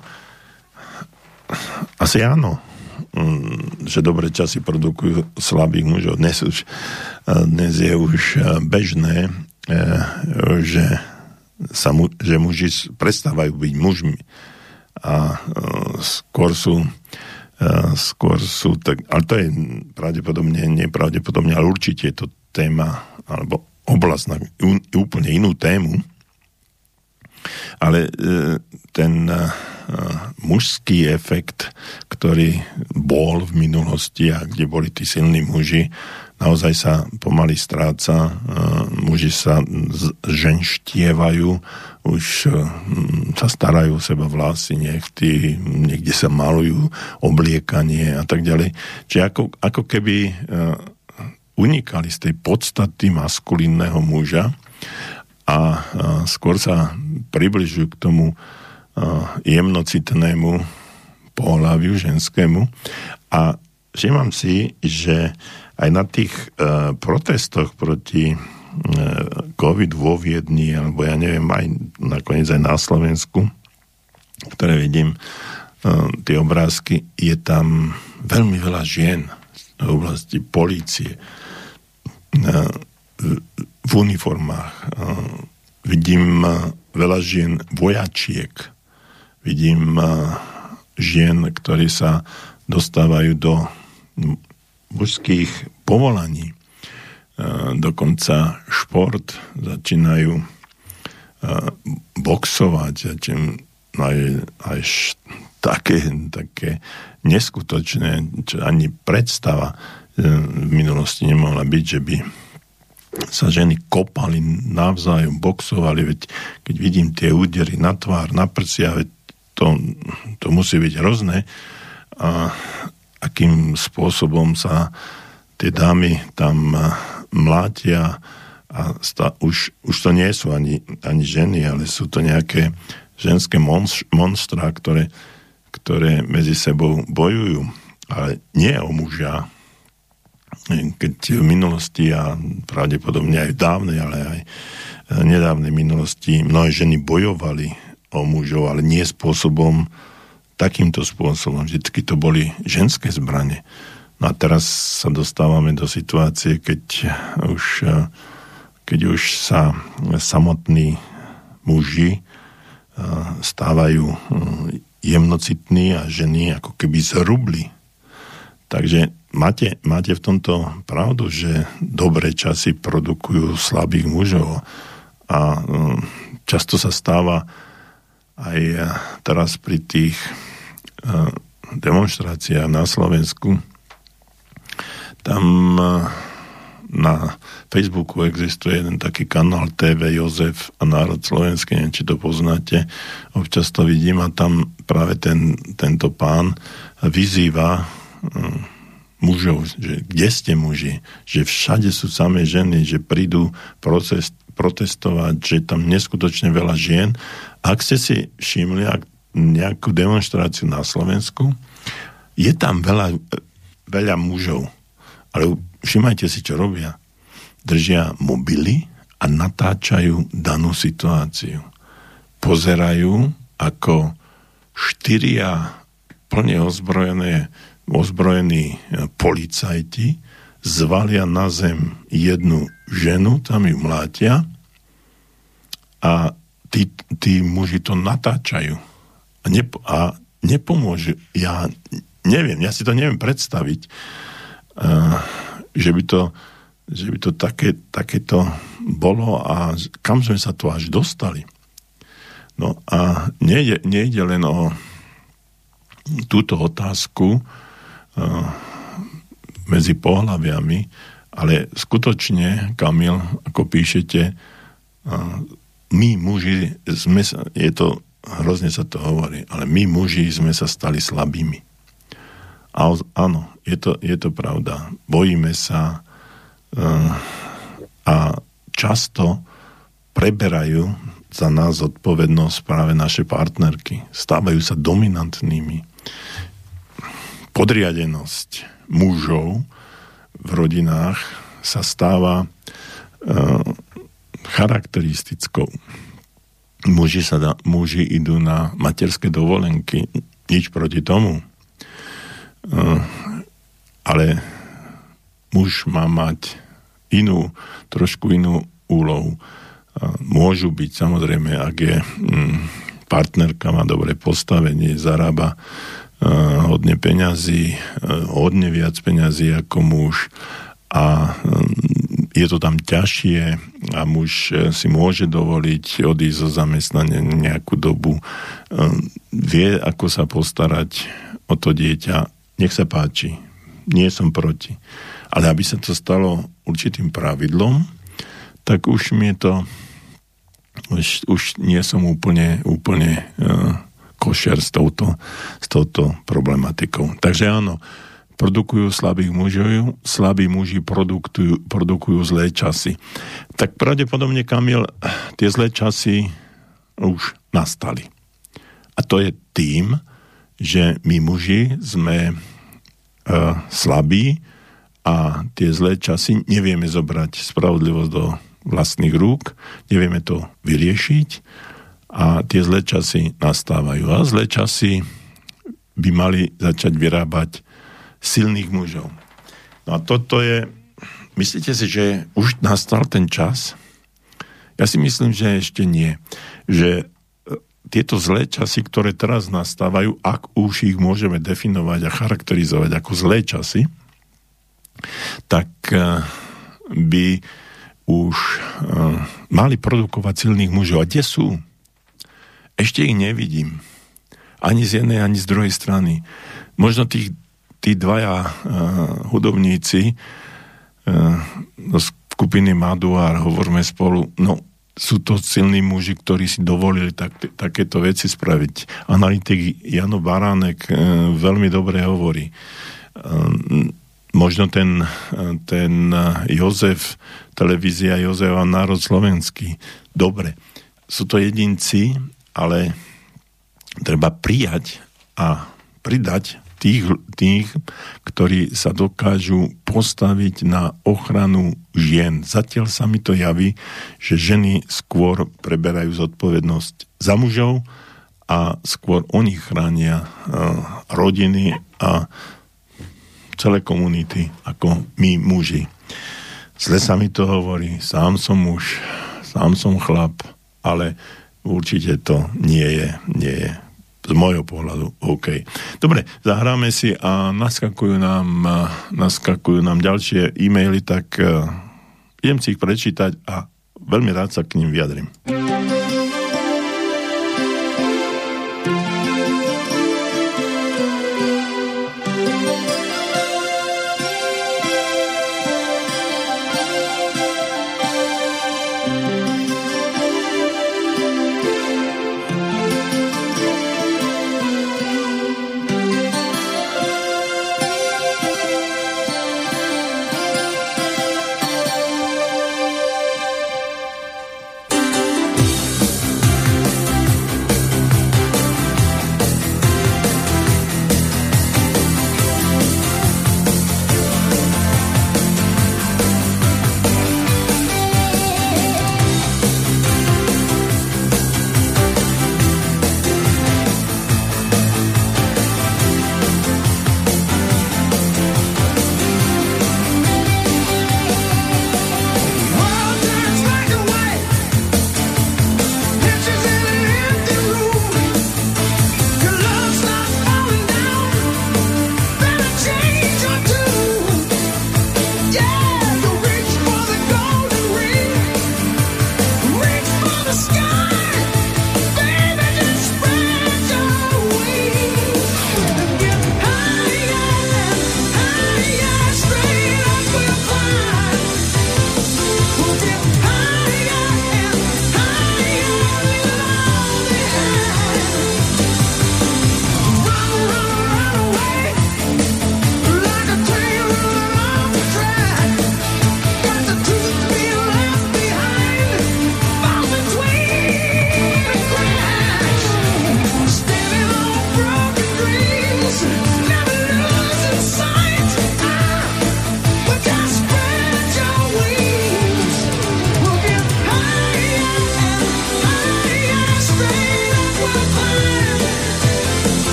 Asi áno, mm, že dobré časy produkujú slabých mužov. Dnes, už, dnes je už bežné, že, sa mu, že muži prestávajú byť mužmi a skôr sú skôr sú tak, ale to je pravdepodobne, nepravdepodobne, ale určite je to téma alebo oblasť na úplne inú tému. Ale ten mužský efekt, ktorý bol v minulosti a kde boli tí silní muži, naozaj sa pomaly stráca, muži sa ženštievajú, už sa starajú o seba vlasy, nechty, niekde sa malujú, obliekanie a tak ďalej. Čiže ako, ako keby unikali z tej podstaty maskulínneho muža a skôr sa približujú k tomu jemnocitnému pohľaviu ženskému. A všimám si, že aj na tých uh, protestoch proti uh, COVID vo Viedni, alebo ja neviem, aj nakoniec aj na Slovensku, ktoré vidím, uh, tie obrázky, je tam veľmi veľa žien v oblasti polície, v, uniformách. Uh, vidím uh, veľa žien vojačiek, vidím uh, žien, ktorí sa dostávajú do mužských povolaní. Dokonca šport začínajú boxovať, aj, aj také, také neskutočné, čo ani predstava v minulosti nemohla byť, že by sa ženy kopali navzájom, boxovali, veď keď vidím tie údery na tvár, na prsia, veď to, to musí byť hrozné. A, akým spôsobom sa tie dámy tam mlátia a sta, už, už to nie sú ani, ani ženy, ale sú to nejaké ženské monstra, ktoré, ktoré medzi sebou bojujú. Ale nie o muža, keď v minulosti a pravdepodobne aj v dávnej, ale aj nedávnej minulosti mnohé ženy bojovali o mužov, ale nie spôsobom, takýmto spôsobom. Vždycky to boli ženské zbranie. No a teraz sa dostávame do situácie, keď už, keď už sa samotní muži stávajú jemnocitní a ženy ako keby zrubli. Takže máte, máte v tomto pravdu, že dobré časy produkujú slabých mužov? A často sa stáva aj teraz pri tých demonstráciách na Slovensku, tam na Facebooku existuje jeden taký kanál TV Jozef a národ slovenský, neviem, či to poznáte, občas to vidím a tam práve ten, tento pán vyzýva mužov, že kde ste muži, že všade sú samé ženy, že prídu proces, protestovať, že tam neskutočne veľa žien. Ak ste si všimli, ak nejakú demonstráciu na Slovensku, je tam veľa, veľa mužov, ale všimajte si, čo robia. Držia mobily a natáčajú danú situáciu. Pozerajú, ako štyria plne ozbrojené, ozbrojení policajti zvalia na zem jednu ženu, tam ju mlátia a tí, tí muži to natáčajú a, nepo, a nepomôže. Ja neviem, ja si to neviem predstaviť, uh, že by to, že by to také, takéto bolo a kam sme sa tu až dostali. No a nejde, nejde len o túto otázku medzi pohľaviami, ale skutočne, Kamil, ako píšete, uh, my muži sme sa, je to hrozne sa to hovorí, ale my muži sme sa stali slabými. A áno, je to, je to pravda. Bojíme sa uh, a často preberajú za nás odpovednosť práve naše partnerky. Stávajú sa dominantnými. Podriadenosť mužov v rodinách sa stáva uh, charakteristickou muži, sa da, muži idú na materské dovolenky, nič proti tomu. Uh, ale muž má mať inú, trošku inú úlohu. Môžu byť samozrejme, ak je mm, partnerka, má dobré postavenie, zarába hodne peňazí, hodne viac peňazí ako muž. A mm, je to tam ťažšie a muž e, si môže dovoliť odísť zo zamestnania nejakú dobu, vie, ako sa postarať o to dieťa, nech sa páči, nie som proti. Ale aby sa to stalo určitým pravidlom, tak už mi je to už, už nie som úplne, úplne uh, košer s touto, s touto problematikou. Takže áno, produkujú slabých mužov, slabí muži produkujú, produkujú zlé časy. Tak pravdepodobne, Kamil, tie zlé časy už nastali. A to je tým, že my muži sme uh, slabí a tie zlé časy nevieme zobrať spravodlivosť do vlastných rúk, nevieme to vyriešiť a tie zlé časy nastávajú. A zlé časy by mali začať vyrábať silných mužov. No a toto je, myslíte si, že už nastal ten čas? Ja si myslím, že ešte nie. Že e, tieto zlé časy, ktoré teraz nastávajú, ak už ich môžeme definovať a charakterizovať ako zlé časy, tak e, by už uh, mali produkovať silných mužov. A kde sú? Ešte ich nevidím. Ani z jednej, ani z druhej strany. Možno tých, tí dvaja uh, hudobníci uh, do skupiny Maduár, hovoríme spolu, no sú to silní muži, ktorí si dovolili tak, takéto veci spraviť. Analytik Jano Baránek uh, veľmi dobre hovorí. Uh, možno ten, ten Jozef, televízia Jozefa Národ slovenský. Dobre, sú to jedinci, ale treba prijať a pridať tých, tých, ktorí sa dokážu postaviť na ochranu žien. Zatiaľ sa mi to javí, že ženy skôr preberajú zodpovednosť za mužov a skôr oni chránia uh, rodiny a celé komunity ako my muži. Zle sa mi to hovorí, sám som muž, sám som chlap, ale určite to nie je, nie je z môjho pohľadu OK. Dobre, zahráme si a naskakujú nám, naskakujú nám ďalšie e-maily, tak uh, idem si ich prečítať a veľmi rád sa k ním vyjadrím.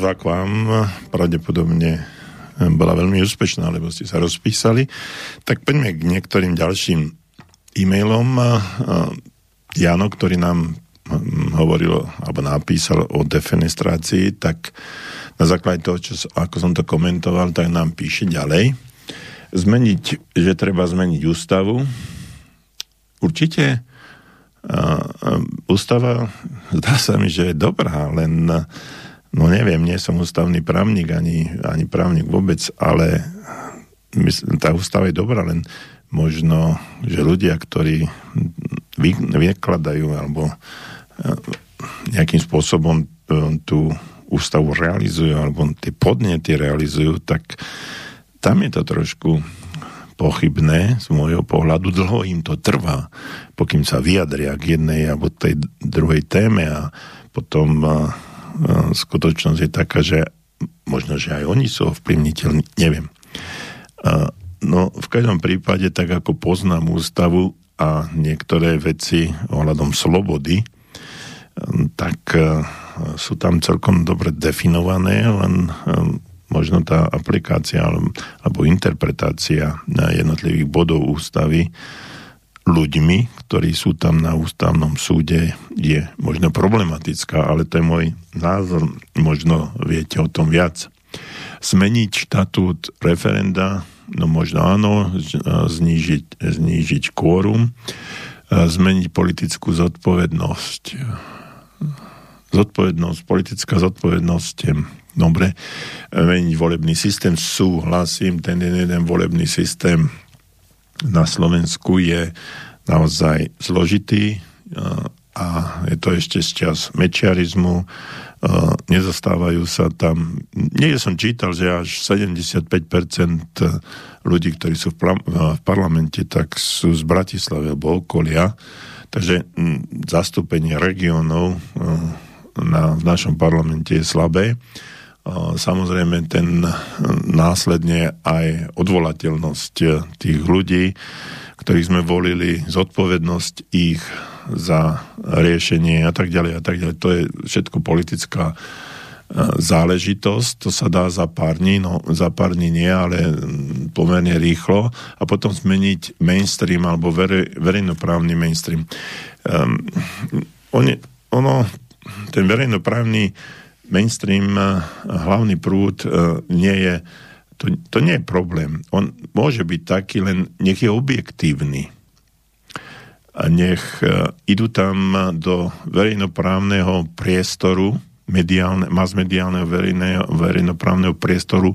Výzva k vám pravdepodobne bola veľmi úspešná, lebo ste sa rozpísali. Tak poďme k niektorým ďalším e-mailom. Jano, ktorý nám hm, hovoril alebo napísal o defenestrácii, tak na základe toho, čo, ako som to komentoval, tak nám píše ďalej. Zmeniť, že treba zmeniť ústavu. Určite ústava zdá sa mi, že je dobrá, len no neviem, nie som ústavný právnik ani, ani právnik vôbec, ale tá ústava je dobrá, len možno, že ľudia, ktorí vy, vykladajú alebo nejakým spôsobom tú ústavu realizujú alebo tie podnety realizujú, tak tam je to trošku pochybné z môjho pohľadu. Dlho im to trvá, pokým sa vyjadria k jednej alebo tej druhej téme a potom a, skutočnosť je taká, že možno, že aj oni sú ovplyvniteľní, neviem. A, no, v každom prípade, tak ako poznám ústavu a niektoré veci ohľadom slobody, tak sú tam celkom dobre definované, len možno tá aplikácia alebo interpretácia jednotlivých bodov ústavy ľuďmi, ktorí sú tam na ústavnom súde, je možno problematická, ale to je môj názor, možno viete o tom viac. Zmeniť štatút referenda, no možno áno, znížiť, znížiť kvórum, zmeniť politickú zodpovednosť. Zodpovednosť, politická zodpovednosť dobre, meniť volebný systém. Súhlasím, ten jeden volebný systém na Slovensku je naozaj zložitý a je to ešte z čas mečiarizmu. Nezastávajú sa tam... Nie som čítal, že až 75% ľudí, ktorí sú v, v parlamente, tak sú z Bratislavy alebo okolia. Takže zastúpenie regiónov na, v našom parlamente je slabé samozrejme ten následne aj odvolateľnosť tých ľudí, ktorých sme volili, zodpovednosť ich za riešenie a tak ďalej a tak ďalej. To je všetko politická e, záležitosť, to sa dá za pár dní, no za pár dní nie, ale pomerne rýchlo a potom zmeniť mainstream alebo verej, verejnoprávny mainstream. Um, on je, ono, ten verejnoprávny mainstream, eh, hlavný prúd eh, nie je, to, to nie je problém. On môže byť taký, len nech je objektívny. A nech eh, idú tam do verejnoprávneho priestoru, mediálne, mass-mediálneho verejného, verejnoprávneho priestoru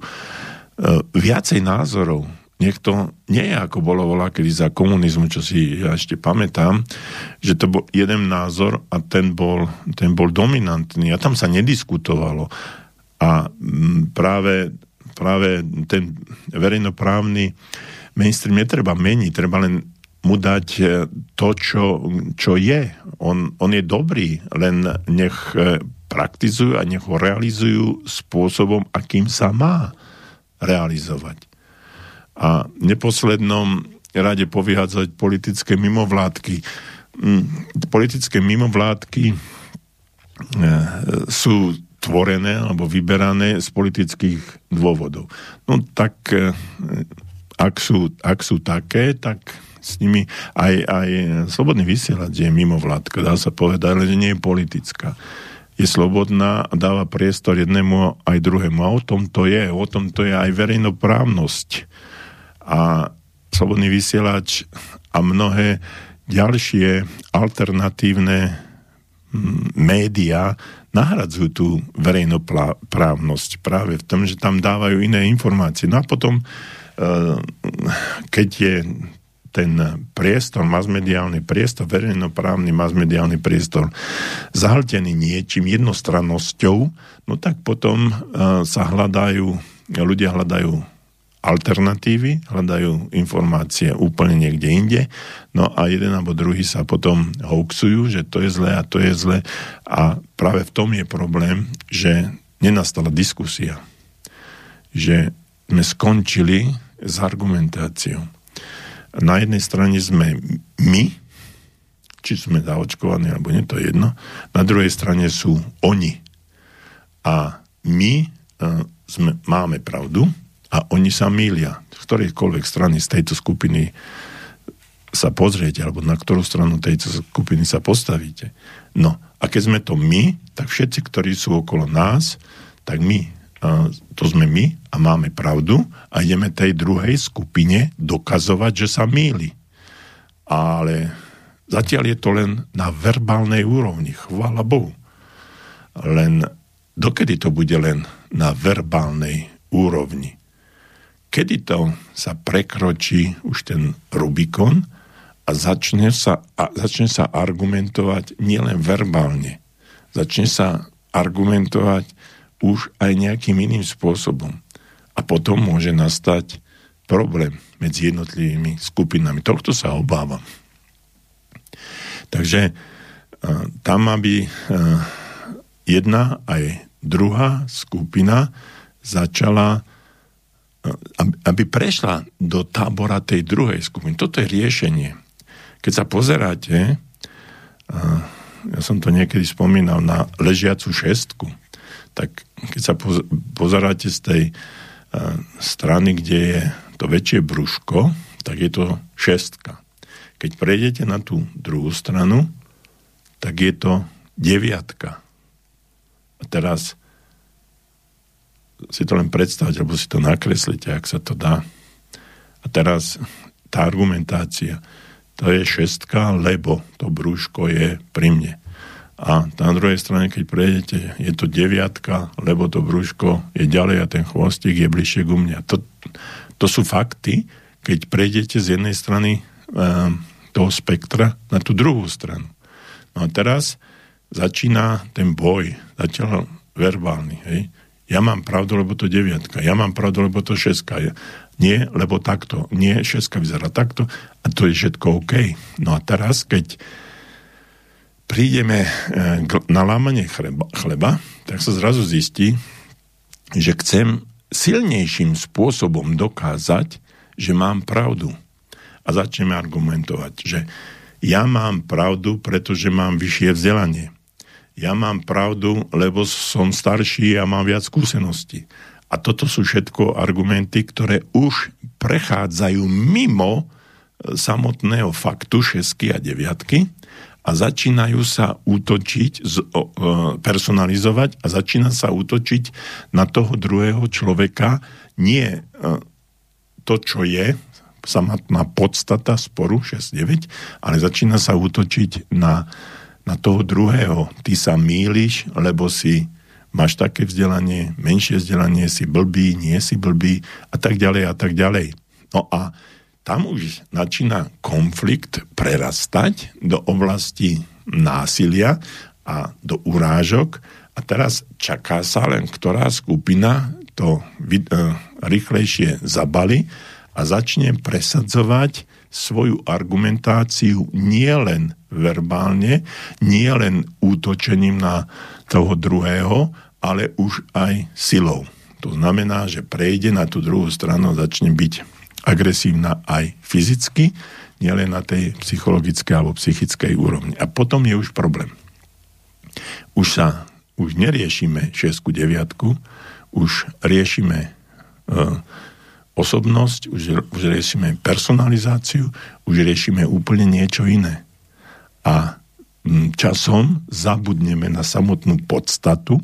viacej názorov, nech to nie je ako bolo volá kedy za komunizmu, čo si ja ešte pamätám, že to bol jeden názor a ten bol, ten bol dominantný a tam sa nediskutovalo. A mm, práve, práve ten verejnoprávny mainstream netreba meniť, treba len mu dať e, to, čo, čo je. On, on je dobrý, len nech e, praktizujú a nech ho realizujú spôsobom, akým sa má realizovať a neposlednom rade povyhádzať politické mimovládky. Mm, politické mimovládky e, sú tvorené alebo vyberané z politických dôvodov. No tak e, ak sú, ak sú také, tak s nimi aj, aj slobodný vysielač je mimovládka, dá sa povedať, ale nie je politická. Je slobodná a dáva priestor jednému aj druhému. A o tom to je. O tom to je aj verejnoprávnosť a Slobodný vysielač a mnohé ďalšie alternatívne mm, médiá nahradzujú tú verejnoprávnosť práve v tom, že tam dávajú iné informácie. No a potom, e, keď je ten priestor, masmediálny priestor, verejnoprávny masmediálny priestor zahltený niečím, jednostrannosťou, no tak potom e, sa hľadajú, ľudia hľadajú alternatívy, hľadajú informácie úplne niekde inde, no a jeden alebo druhý sa potom hoaxujú, že to je zlé a to je zlé a práve v tom je problém, že nenastala diskusia, že sme skončili s argumentáciou. Na jednej strane sme my, či sme zaočkovaní alebo nie, to je jedno, na druhej strane sú oni. A my e, sme, máme pravdu a oni sa mília. Z ktorejkoľvek strany z tejto skupiny sa pozriete, alebo na ktorú stranu tejto skupiny sa postavíte. No a keď sme to my, tak všetci, ktorí sú okolo nás, tak my, to sme my a máme pravdu a ideme tej druhej skupine dokazovať, že sa míli. Ale zatiaľ je to len na verbálnej úrovni, chvála Bohu. Len dokedy to bude len na verbálnej úrovni? Kedy to sa prekročí už ten Rubikon a začne sa, a začne sa argumentovať nielen verbálne, začne sa argumentovať už aj nejakým iným spôsobom. A potom môže nastať problém medzi jednotlivými skupinami. Tohto sa obávam. Takže tam, aby jedna aj druhá skupina začala aby prešla do tábora tej druhej skupiny. Toto je riešenie. Keď sa pozeráte, ja som to niekedy spomínal na ležiacu šestku, tak keď sa pozeráte z tej strany, kde je to väčšie brúško, tak je to šestka. Keď prejdete na tú druhú stranu, tak je to deviatka. A teraz si to len predstaviť, alebo si to nakreslite, ak sa to dá. A teraz tá argumentácia to je šestka, lebo to brúško je pri mne. A na druhej strane, keď prejdete, je to deviatka, lebo to brúško je ďalej a ten chvostík je bližšie ku mne. To, to sú fakty, keď prejdete z jednej strany um, toho spektra na tú druhú stranu. No a teraz začína ten boj, zatiaľ verbálny. Hej? Ja mám pravdu, lebo to deviatka. Ja mám pravdu, lebo to šestka. Nie, lebo takto. Nie, šeska vyzerá takto a to je všetko OK. No a teraz, keď prídeme e, na lámanie chleba, tak sa zrazu zistí, že chcem silnejším spôsobom dokázať, že mám pravdu. A začneme argumentovať, že ja mám pravdu, pretože mám vyššie vzdelanie. Ja mám pravdu, lebo som starší a mám viac skúseností. A toto sú všetko argumenty, ktoré už prechádzajú mimo e, samotného faktu šesky a deviatky a začínajú sa útočiť, personalizovať a začína sa útočiť na toho druhého človeka nie e, to, čo je samotná podstata sporu 6-9, ale začína sa útočiť na, na toho druhého. Ty sa míliš, lebo si máš také vzdelanie, menšie vzdelanie, si blbý, nie si blbý a tak ďalej a tak ďalej. No a tam už začína konflikt prerastať do oblasti násilia a do urážok a teraz čaká sa len, ktorá skupina to e, rýchlejšie zabali a začne presadzovať svoju argumentáciu nielen verbálne, nielen útočením na toho druhého, ale už aj silou. To znamená, že prejde na tú druhú stranu, začne byť agresívna aj fyzicky, nielen na tej psychologickej alebo psychickej úrovni. A potom je už problém. Už sa, už neriešime 6 9 už riešime e, osobnosť, už, už riešime personalizáciu, už riešime úplne niečo iné. A časom zabudneme na samotnú podstatu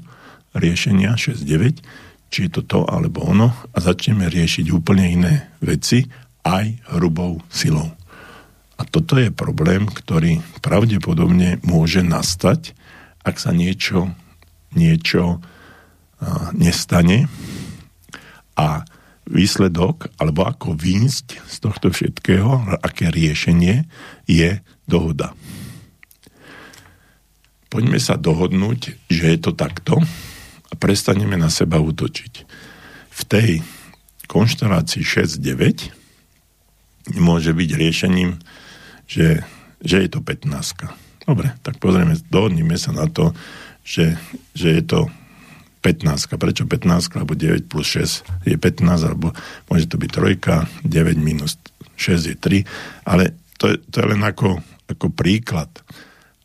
riešenia 6-9, či je to to alebo ono a začneme riešiť úplne iné veci aj hrubou silou. A toto je problém, ktorý pravdepodobne môže nastať, ak sa niečo, niečo uh, nestane a výsledok, alebo ako výjsť z tohto všetkého, aké riešenie je dohoda. Poďme sa dohodnúť, že je to takto a prestaneme na seba útočiť. V tej konštelácii 6-9 môže byť riešením, že, že je to 15. Dobre, tak pozrieme, dohodníme sa na to, že, že je to 15. Prečo 15? Lebo 9 plus 6 je 15, alebo môže to byť trojka, 9 minus 6 je 3, ale to je, to je len ako, ako príklad,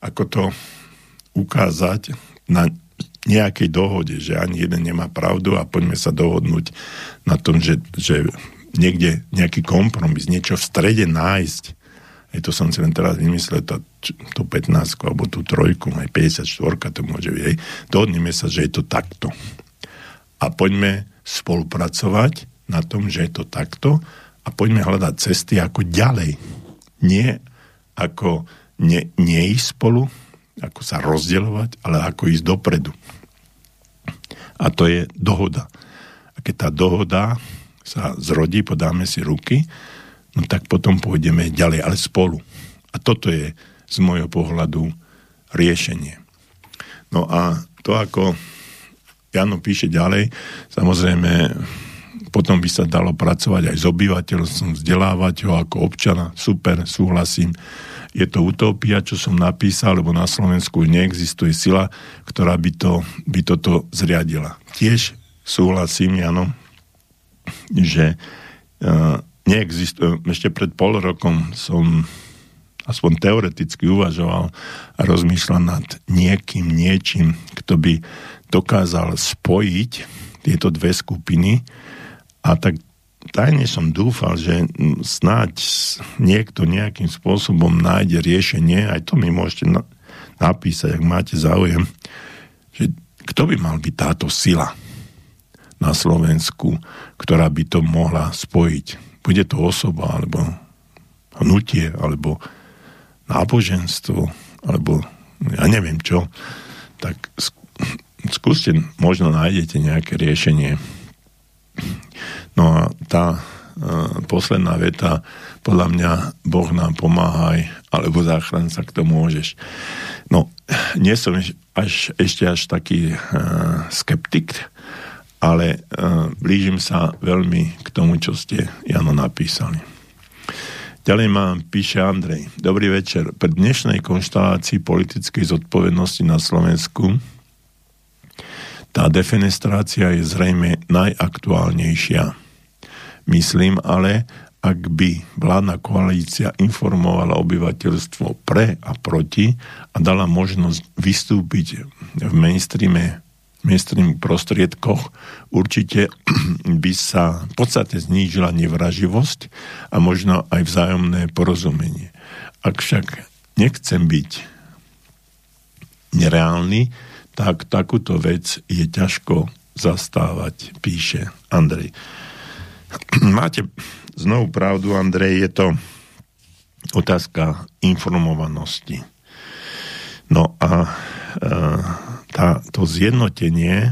ako to ukázať na nejakej dohode, že ani jeden nemá pravdu a poďme sa dohodnúť na tom, že, že niekde nejaký kompromis, niečo v strede nájsť. Aj to som si len teraz vymyslel, tá, tú 15 alebo tú trojku, aj 54 to môže byť. Dohodneme sa, že je to takto. A poďme spolupracovať na tom, že je to takto a poďme hľadať cesty ako ďalej. Nie ako ne, neísť spolu, ako sa rozdeľovať, ale ako ísť dopredu. A to je dohoda. A keď tá dohoda sa zrodí, podáme si ruky, no tak potom pôjdeme ďalej, ale spolu. A toto je z môjho pohľadu riešenie. No a to, ako Jano píše ďalej, samozrejme potom by sa dalo pracovať aj s obyvateľstvom, vzdelávať ho ako občana. Super, súhlasím je to utopia, čo som napísal, lebo na Slovensku neexistuje sila, ktorá by, to, by toto zriadila. Tiež súhlasím, Jano, že uh, neexistuje, ešte pred pol rokom som aspoň teoreticky uvažoval a rozmýšľal nad niekým, niečím, kto by dokázal spojiť tieto dve skupiny. A tak tajne som dúfal, že snáď niekto nejakým spôsobom nájde riešenie, aj to mi môžete na, napísať, ak máte záujem, že kto by mal byť táto sila na Slovensku, ktorá by to mohla spojiť. Bude to osoba, alebo hnutie, alebo náboženstvo, alebo ja neviem čo, tak skúste, možno nájdete nejaké riešenie. No a tá uh, posledná veta, podľa mňa Boh nám pomáhaj, alebo záchranca, kto môžeš. No, nie som až, ešte až taký uh, skeptik, ale uh, blížim sa veľmi k tomu, čo ste, Jano, napísali. Ďalej mám, píše Andrej. Dobrý večer. Pri dnešnej konštalácii politickej zodpovednosti na Slovensku tá defenestrácia je zrejme najaktuálnejšia. Myslím ale, ak by vládna koalícia informovala obyvateľstvo pre a proti a dala možnosť vystúpiť v mainstreame mainstream prostriedkoch, určite by sa v podstate znížila nevraživosť a možno aj vzájomné porozumenie. Ak však nechcem byť nereálny, tak takúto vec je ťažko zastávať, píše Andrej. Máte znovu pravdu, Andrej, je to otázka informovanosti. No a e, tá, to zjednotenie e,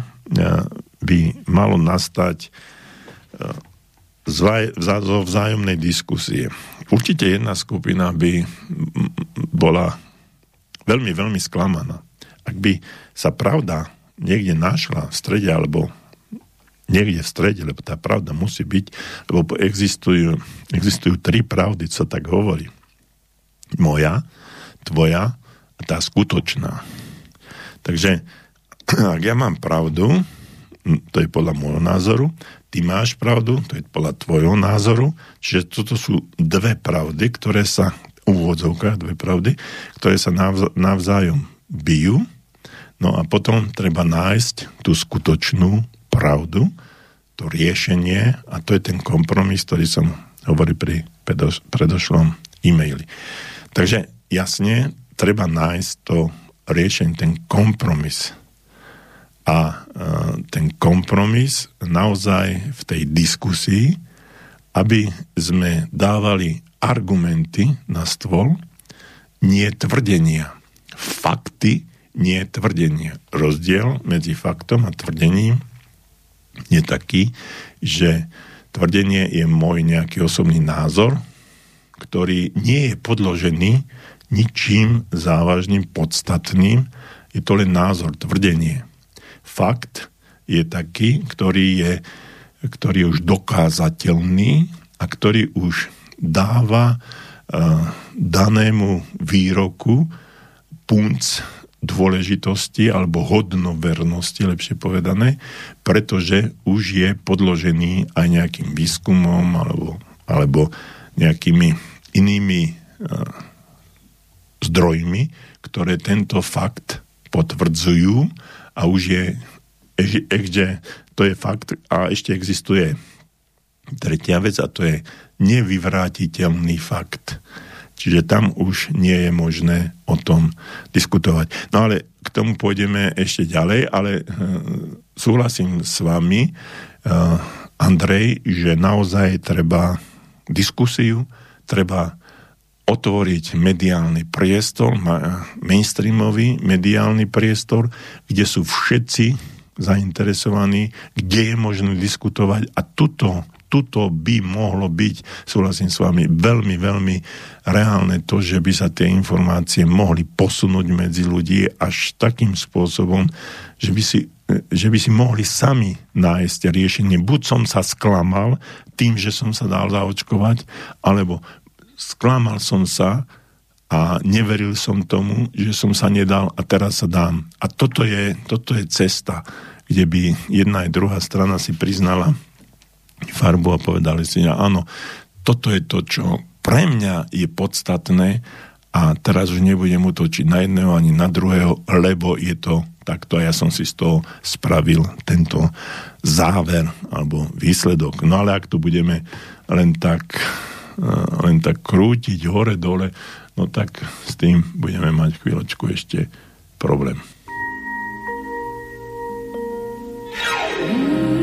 by malo nastať e, zo vzájomnej diskusie. Určite jedna skupina by bola veľmi, veľmi sklamaná. Ak by sa pravda niekde našla v strede alebo niekde v strede, lebo tá pravda musí byť, lebo existujú, existujú tri pravdy, co tak hovorí. Moja, tvoja a tá skutočná. Takže ak ja mám pravdu, to je podľa môjho názoru, ty máš pravdu, to je podľa tvojho názoru, čiže toto sú dve pravdy, ktoré sa, úvodzovka, dve pravdy, ktoré sa navzájom bijú No a potom treba nájsť tú skutočnú pravdu, to riešenie a to je ten kompromis, ktorý som hovoril pri predošlom e-maili. Takže jasne, treba nájsť to riešenie, ten kompromis. A e, ten kompromis naozaj v tej diskusii, aby sme dávali argumenty na stôl, nie tvrdenia, fakty, nie tvrdenie. Rozdiel medzi faktom a tvrdením je taký, že tvrdenie je môj nejaký osobný názor, ktorý nie je podložený ničím závažným, podstatným. Je to len názor, tvrdenie. Fakt je taký, ktorý je, ktorý je už dokázateľný a ktorý už dáva uh, danému výroku punc dôležitosti alebo hodnovernosti, lepšie povedané, pretože už je podložený aj nejakým výskumom alebo, alebo nejakými inými uh, zdrojmi, ktoré tento fakt potvrdzujú a už je ešte, to je fakt a ešte existuje tretia vec a to je nevyvrátiteľný fakt. Čiže tam už nie je možné o tom diskutovať. No ale k tomu pôjdeme ešte ďalej, ale e, súhlasím s vami, e, Andrej, že naozaj treba diskusiu, treba otvoriť mediálny priestor, mainstreamový mediálny priestor, kde sú všetci zainteresovaní, kde je možné diskutovať a tuto, tuto by mohlo byť, súhlasím s vami, veľmi, veľmi reálne to, že by sa tie informácie mohli posunúť medzi ľudí až takým spôsobom, že by si že by si mohli sami nájsť riešenie. Buď som sa sklamal tým, že som sa dal zaočkovať, alebo sklamal som sa a neveril som tomu, že som sa nedal a teraz sa dám. A toto je, toto je cesta, kde by jedna aj druhá strana si priznala farbu a povedali si, áno, toto je to, čo pre mňa je podstatné a teraz už nebudem utočiť na jedného ani na druhého, lebo je to takto a ja som si z toho spravil tento záver alebo výsledok. No ale ak tu budeme len tak, len tak krútiť hore-dole, no tak s tým budeme mať chvíľočku ešte problém. Tak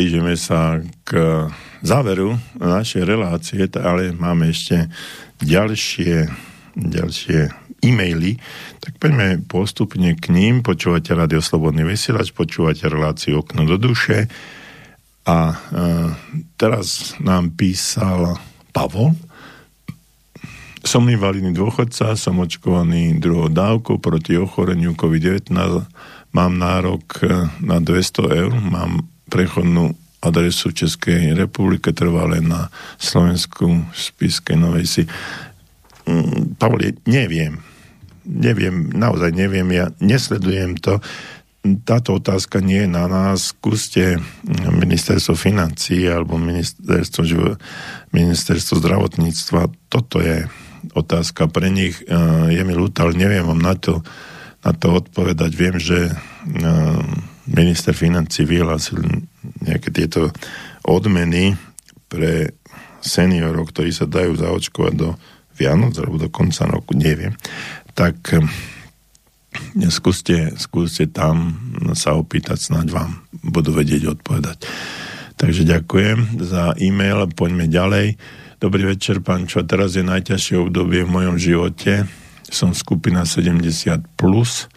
blížime sa k záveru našej relácie, ale máme ešte ďalšie, ďalšie e-maily, tak poďme postupne k ním. Počúvate Radio Slobodný vysielač, počúvate reláciu Okno do duše. A e, teraz nám písal Pavol, som invalidný dôchodca, som očkovaný druhou dávkou proti ochoreniu COVID-19, mám nárok na 200 eur, mám prechodnú adresu Českej republike, trvalé na Slovensku Spiskej Novej Si. Mm, neviem. Neviem, naozaj neviem, ja nesledujem to. Táto otázka nie je na nás. Skúste ministerstvo financí alebo ministerstvo, ministerstvo zdravotníctva. Toto je otázka pre nich. E, je mi ľúto, ale neviem vám na to, na to odpovedať. Viem, že e, minister financí vyhlásil nejaké tieto odmeny pre seniorov, ktorí sa dajú zaočkovať do Vianoc alebo do konca roku, neviem. Tak e, skúste, skúste tam sa opýtať, snáď vám budú vedieť odpovedať. Takže ďakujem za e-mail, poďme ďalej. Dobrý večer, pán Čo. Teraz je najťažšie obdobie v mojom živote. Som skupina 70+, plus,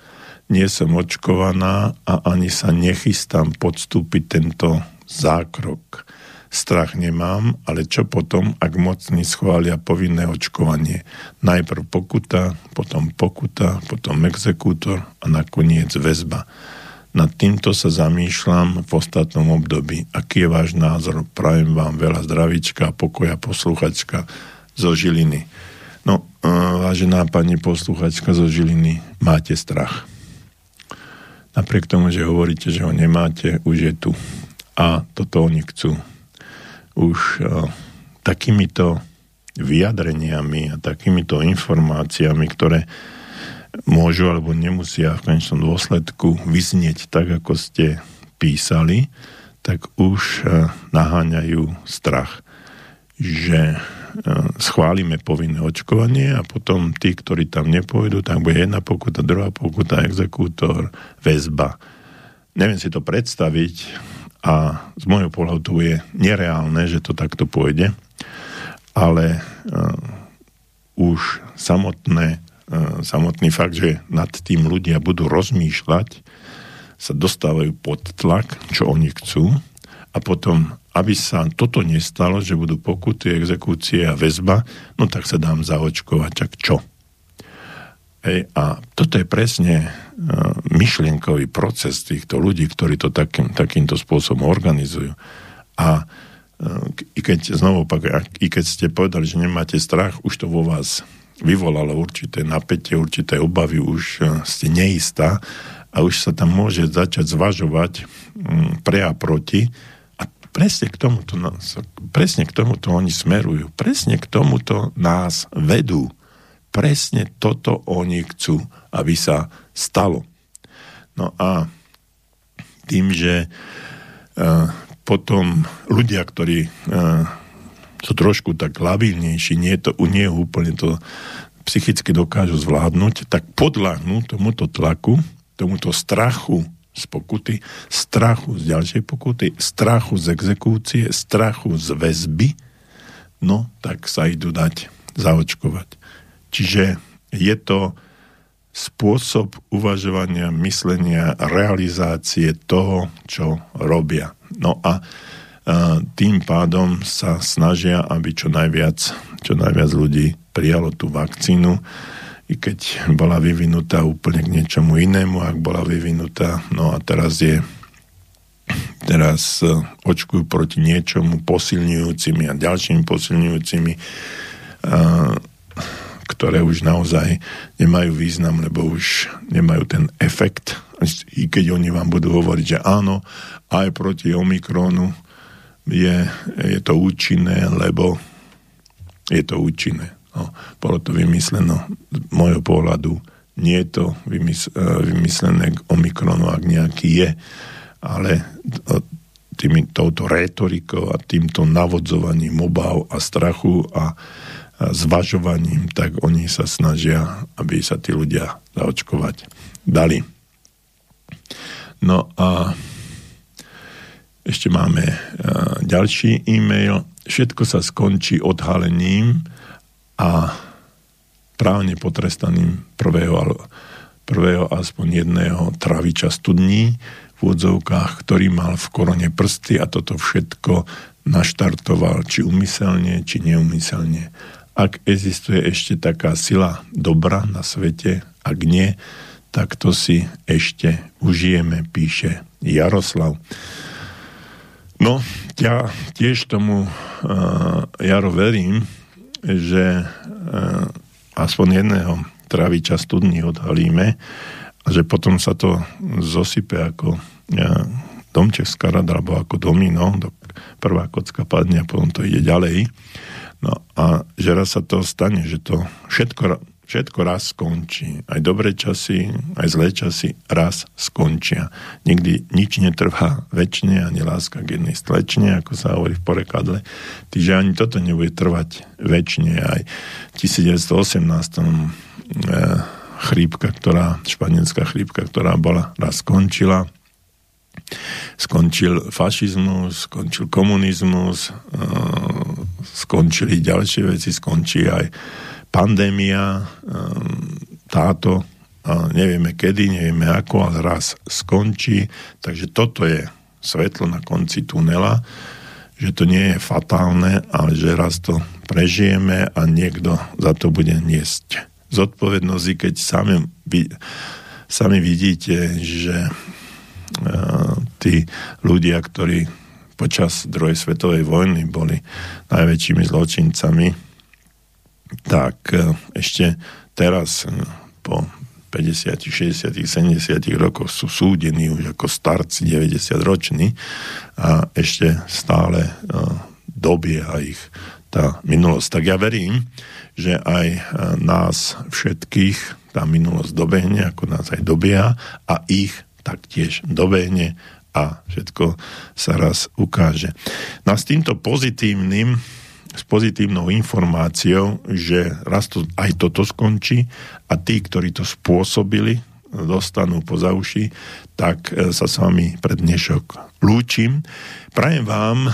nie som očkovaná a ani sa nechystám podstúpiť tento zákrok. Strach nemám, ale čo potom, ak mocní schvália povinné očkovanie? Najprv pokuta, potom pokuta, potom exekútor a nakoniec väzba. Nad týmto sa zamýšľam v ostatnom období. Aký je váš názor? Prajem vám veľa zdravíčka a pokoja posluchačka zo Žiliny. No, e, vážená pani posluchačka zo Žiliny, máte strach. Napriek tomu, že hovoríte, že ho nemáte, už je tu. A toto oni chcú. Už uh, takýmito vyjadreniami a takýmito informáciami, ktoré môžu alebo nemusia v konečnom dôsledku vyznieť tak, ako ste písali, tak už e, naháňajú strach, že schválime povinné očkovanie a potom tí, ktorí tam nepôjdu, tak bude jedna pokuta, druhá pokuta, exekútor, väzba. Neviem si to predstaviť a z môjho pohľadu je nereálne, že to takto pôjde, ale uh, už samotné E, samotný fakt, že nad tým ľudia budú rozmýšľať, sa dostávajú pod tlak, čo oni chcú a potom, aby sa toto nestalo, že budú pokuty, exekúcie a väzba, no tak sa dám zaočkovať, čak čo? Ej, a toto je presne uh, myšlienkový proces týchto ľudí, ktorí to takým, takýmto spôsobom organizujú. A uh, i keď, znovu pak, i keď ste povedali, že nemáte strach, už to vo vás vyvolalo určité napätie, určité obavy, už e, ste neistá a už sa tam môže začať zvažovať mm, pre a proti presne k tomuto, presne k tomuto oni smerujú, presne k tomuto nás vedú. Presne toto oni chcú, aby sa stalo. No a tým, že uh, potom ľudia, ktorí uh, sú trošku tak labilnejší, nie, to, nie úplne to psychicky dokážu zvládnuť, tak podľahnú tomuto tlaku, tomuto strachu z pokuty, strachu z ďalšej pokuty, strachu z exekúcie, strachu z väzby, no tak sa idú dať zaočkovať. Čiže je to spôsob uvažovania, myslenia, realizácie toho, čo robia. No a tým pádom sa snažia, aby čo najviac, čo najviac ľudí prijalo tú vakcínu, i keď bola vyvinutá úplne k niečomu inému, ak bola vyvinutá, no a teraz je teraz e, očkujú proti niečomu posilňujúcimi a ďalšími posilňujúcimi, ktoré už naozaj nemajú význam, lebo už nemajú ten efekt. I keď oni vám budú hovoriť, že áno, aj proti Omikrónu je, je to účinné, lebo je to účinné. No, bolo to vymysleno z môjho pohľadu. Nie je to vymysl, e, vymyslené k Omikronu, ak nejaký je, ale tým, touto rétorikou a týmto navodzovaním obav a strachu a, zvažovaním, tak oni sa snažia, aby sa tí ľudia zaočkovať dali. No a ešte máme uh, ďalší e-mail. Všetko sa skončí odhalením a právne potrestaním prvého, prvého aspoň jedného traviča studní v úvodzovkách, ktorý mal v korone prsty a toto všetko naštartoval, či umyselne, či neumyselne. Ak existuje ešte taká sila dobra na svete, ak nie, tak to si ešte užijeme, píše Jaroslav. No, ja tiež tomu uh, Jaro verím, že uh, aspoň jedného traviča studní odhalíme a že potom sa to zosype ako uh, domček z alebo ako domino, do, prvá kocka padne a potom to ide ďalej. No a že raz sa to stane, že to všetko, všetko raz skončí. Aj dobré časy, aj zlé časy raz skončia. Nikdy nič netrvá väčšine, ani láska k jednej slečne, ako sa hovorí v porekadle. Tyže ani toto nebude trvať väčšine. Aj v 1918 e, chrípka, ktorá, španielská chrípka, ktorá bola, raz skončila skončil fašizmus, skončil komunizmus, eh, skončili ďalšie veci, skončí aj pandémia, eh, táto, nevieme kedy, nevieme ako, ale raz skončí, takže toto je svetlo na konci tunela, že to nie je fatálne, ale že raz to prežijeme a niekto za to bude niesť zodpovednosť, keď sami, sami vidíte, že tí ľudia, ktorí počas druhej svetovej vojny boli najväčšími zločincami, tak e, ešte teraz e, po 50, 60, 70 rokoch sú súdení už ako starci 90 roční a ešte stále e, dobieha ich tá minulosť. Tak ja verím, že aj nás všetkých tá minulosť dobehne, ako nás aj dobieha a ich taktiež dobehne a všetko sa raz ukáže. No a s týmto pozitívnym, s pozitívnou informáciou, že raz to, aj toto skončí a tí, ktorí to spôsobili, dostanú po uši, tak e, sa s vami pred dnešok lúčim. Prajem vám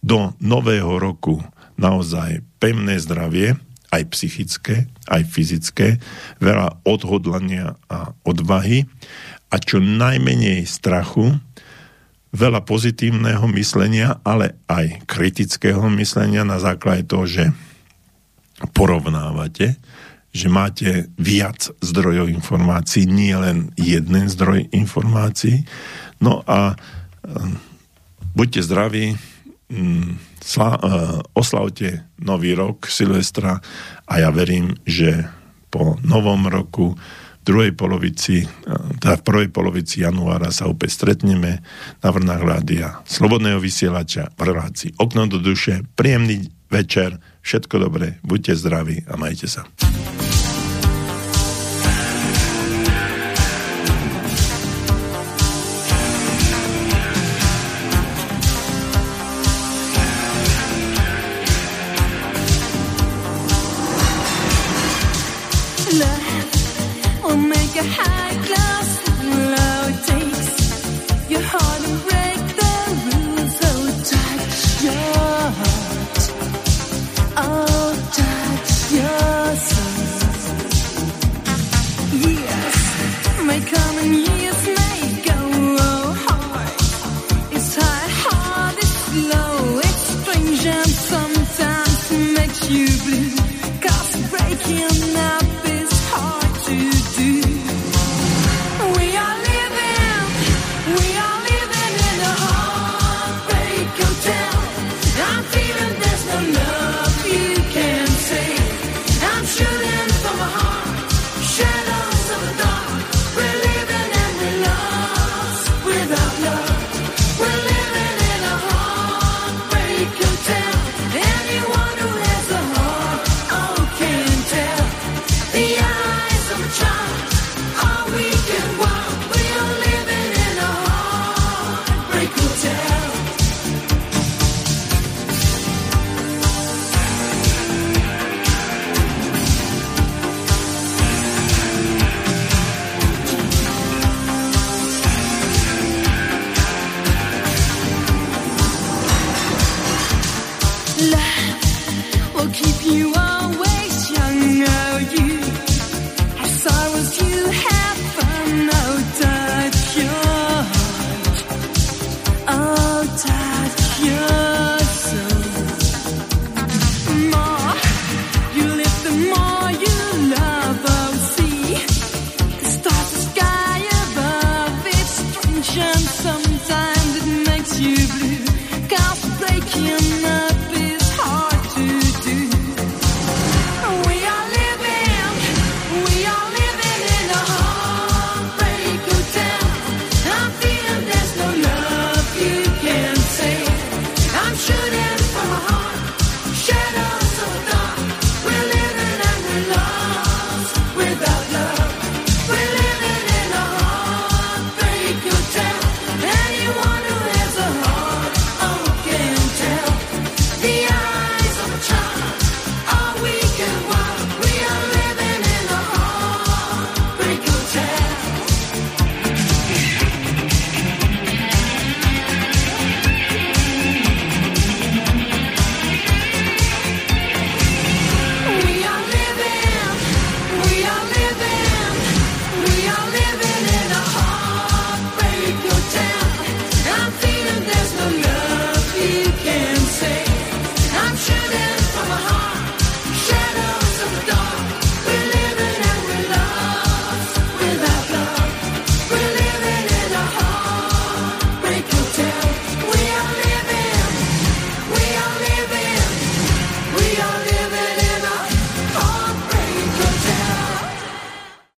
do nového roku naozaj pevné zdravie, aj psychické, aj fyzické, veľa odhodlania a odvahy a čo najmenej strachu, veľa pozitívneho myslenia, ale aj kritického myslenia na základe toho, že porovnávate, že máte viac zdrojov informácií, nie len jeden zdroj informácií. No a um, buďte zdraví, um, sla, uh, oslavte nový rok Silvestra a ja verím, že po novom roku druhej polovici, teda v prvej polovici januára sa opäť stretneme na vrnách rádia Slobodného vysielača v relácii Okno do duše. Príjemný večer, všetko dobré, buďte zdraví a majte sa.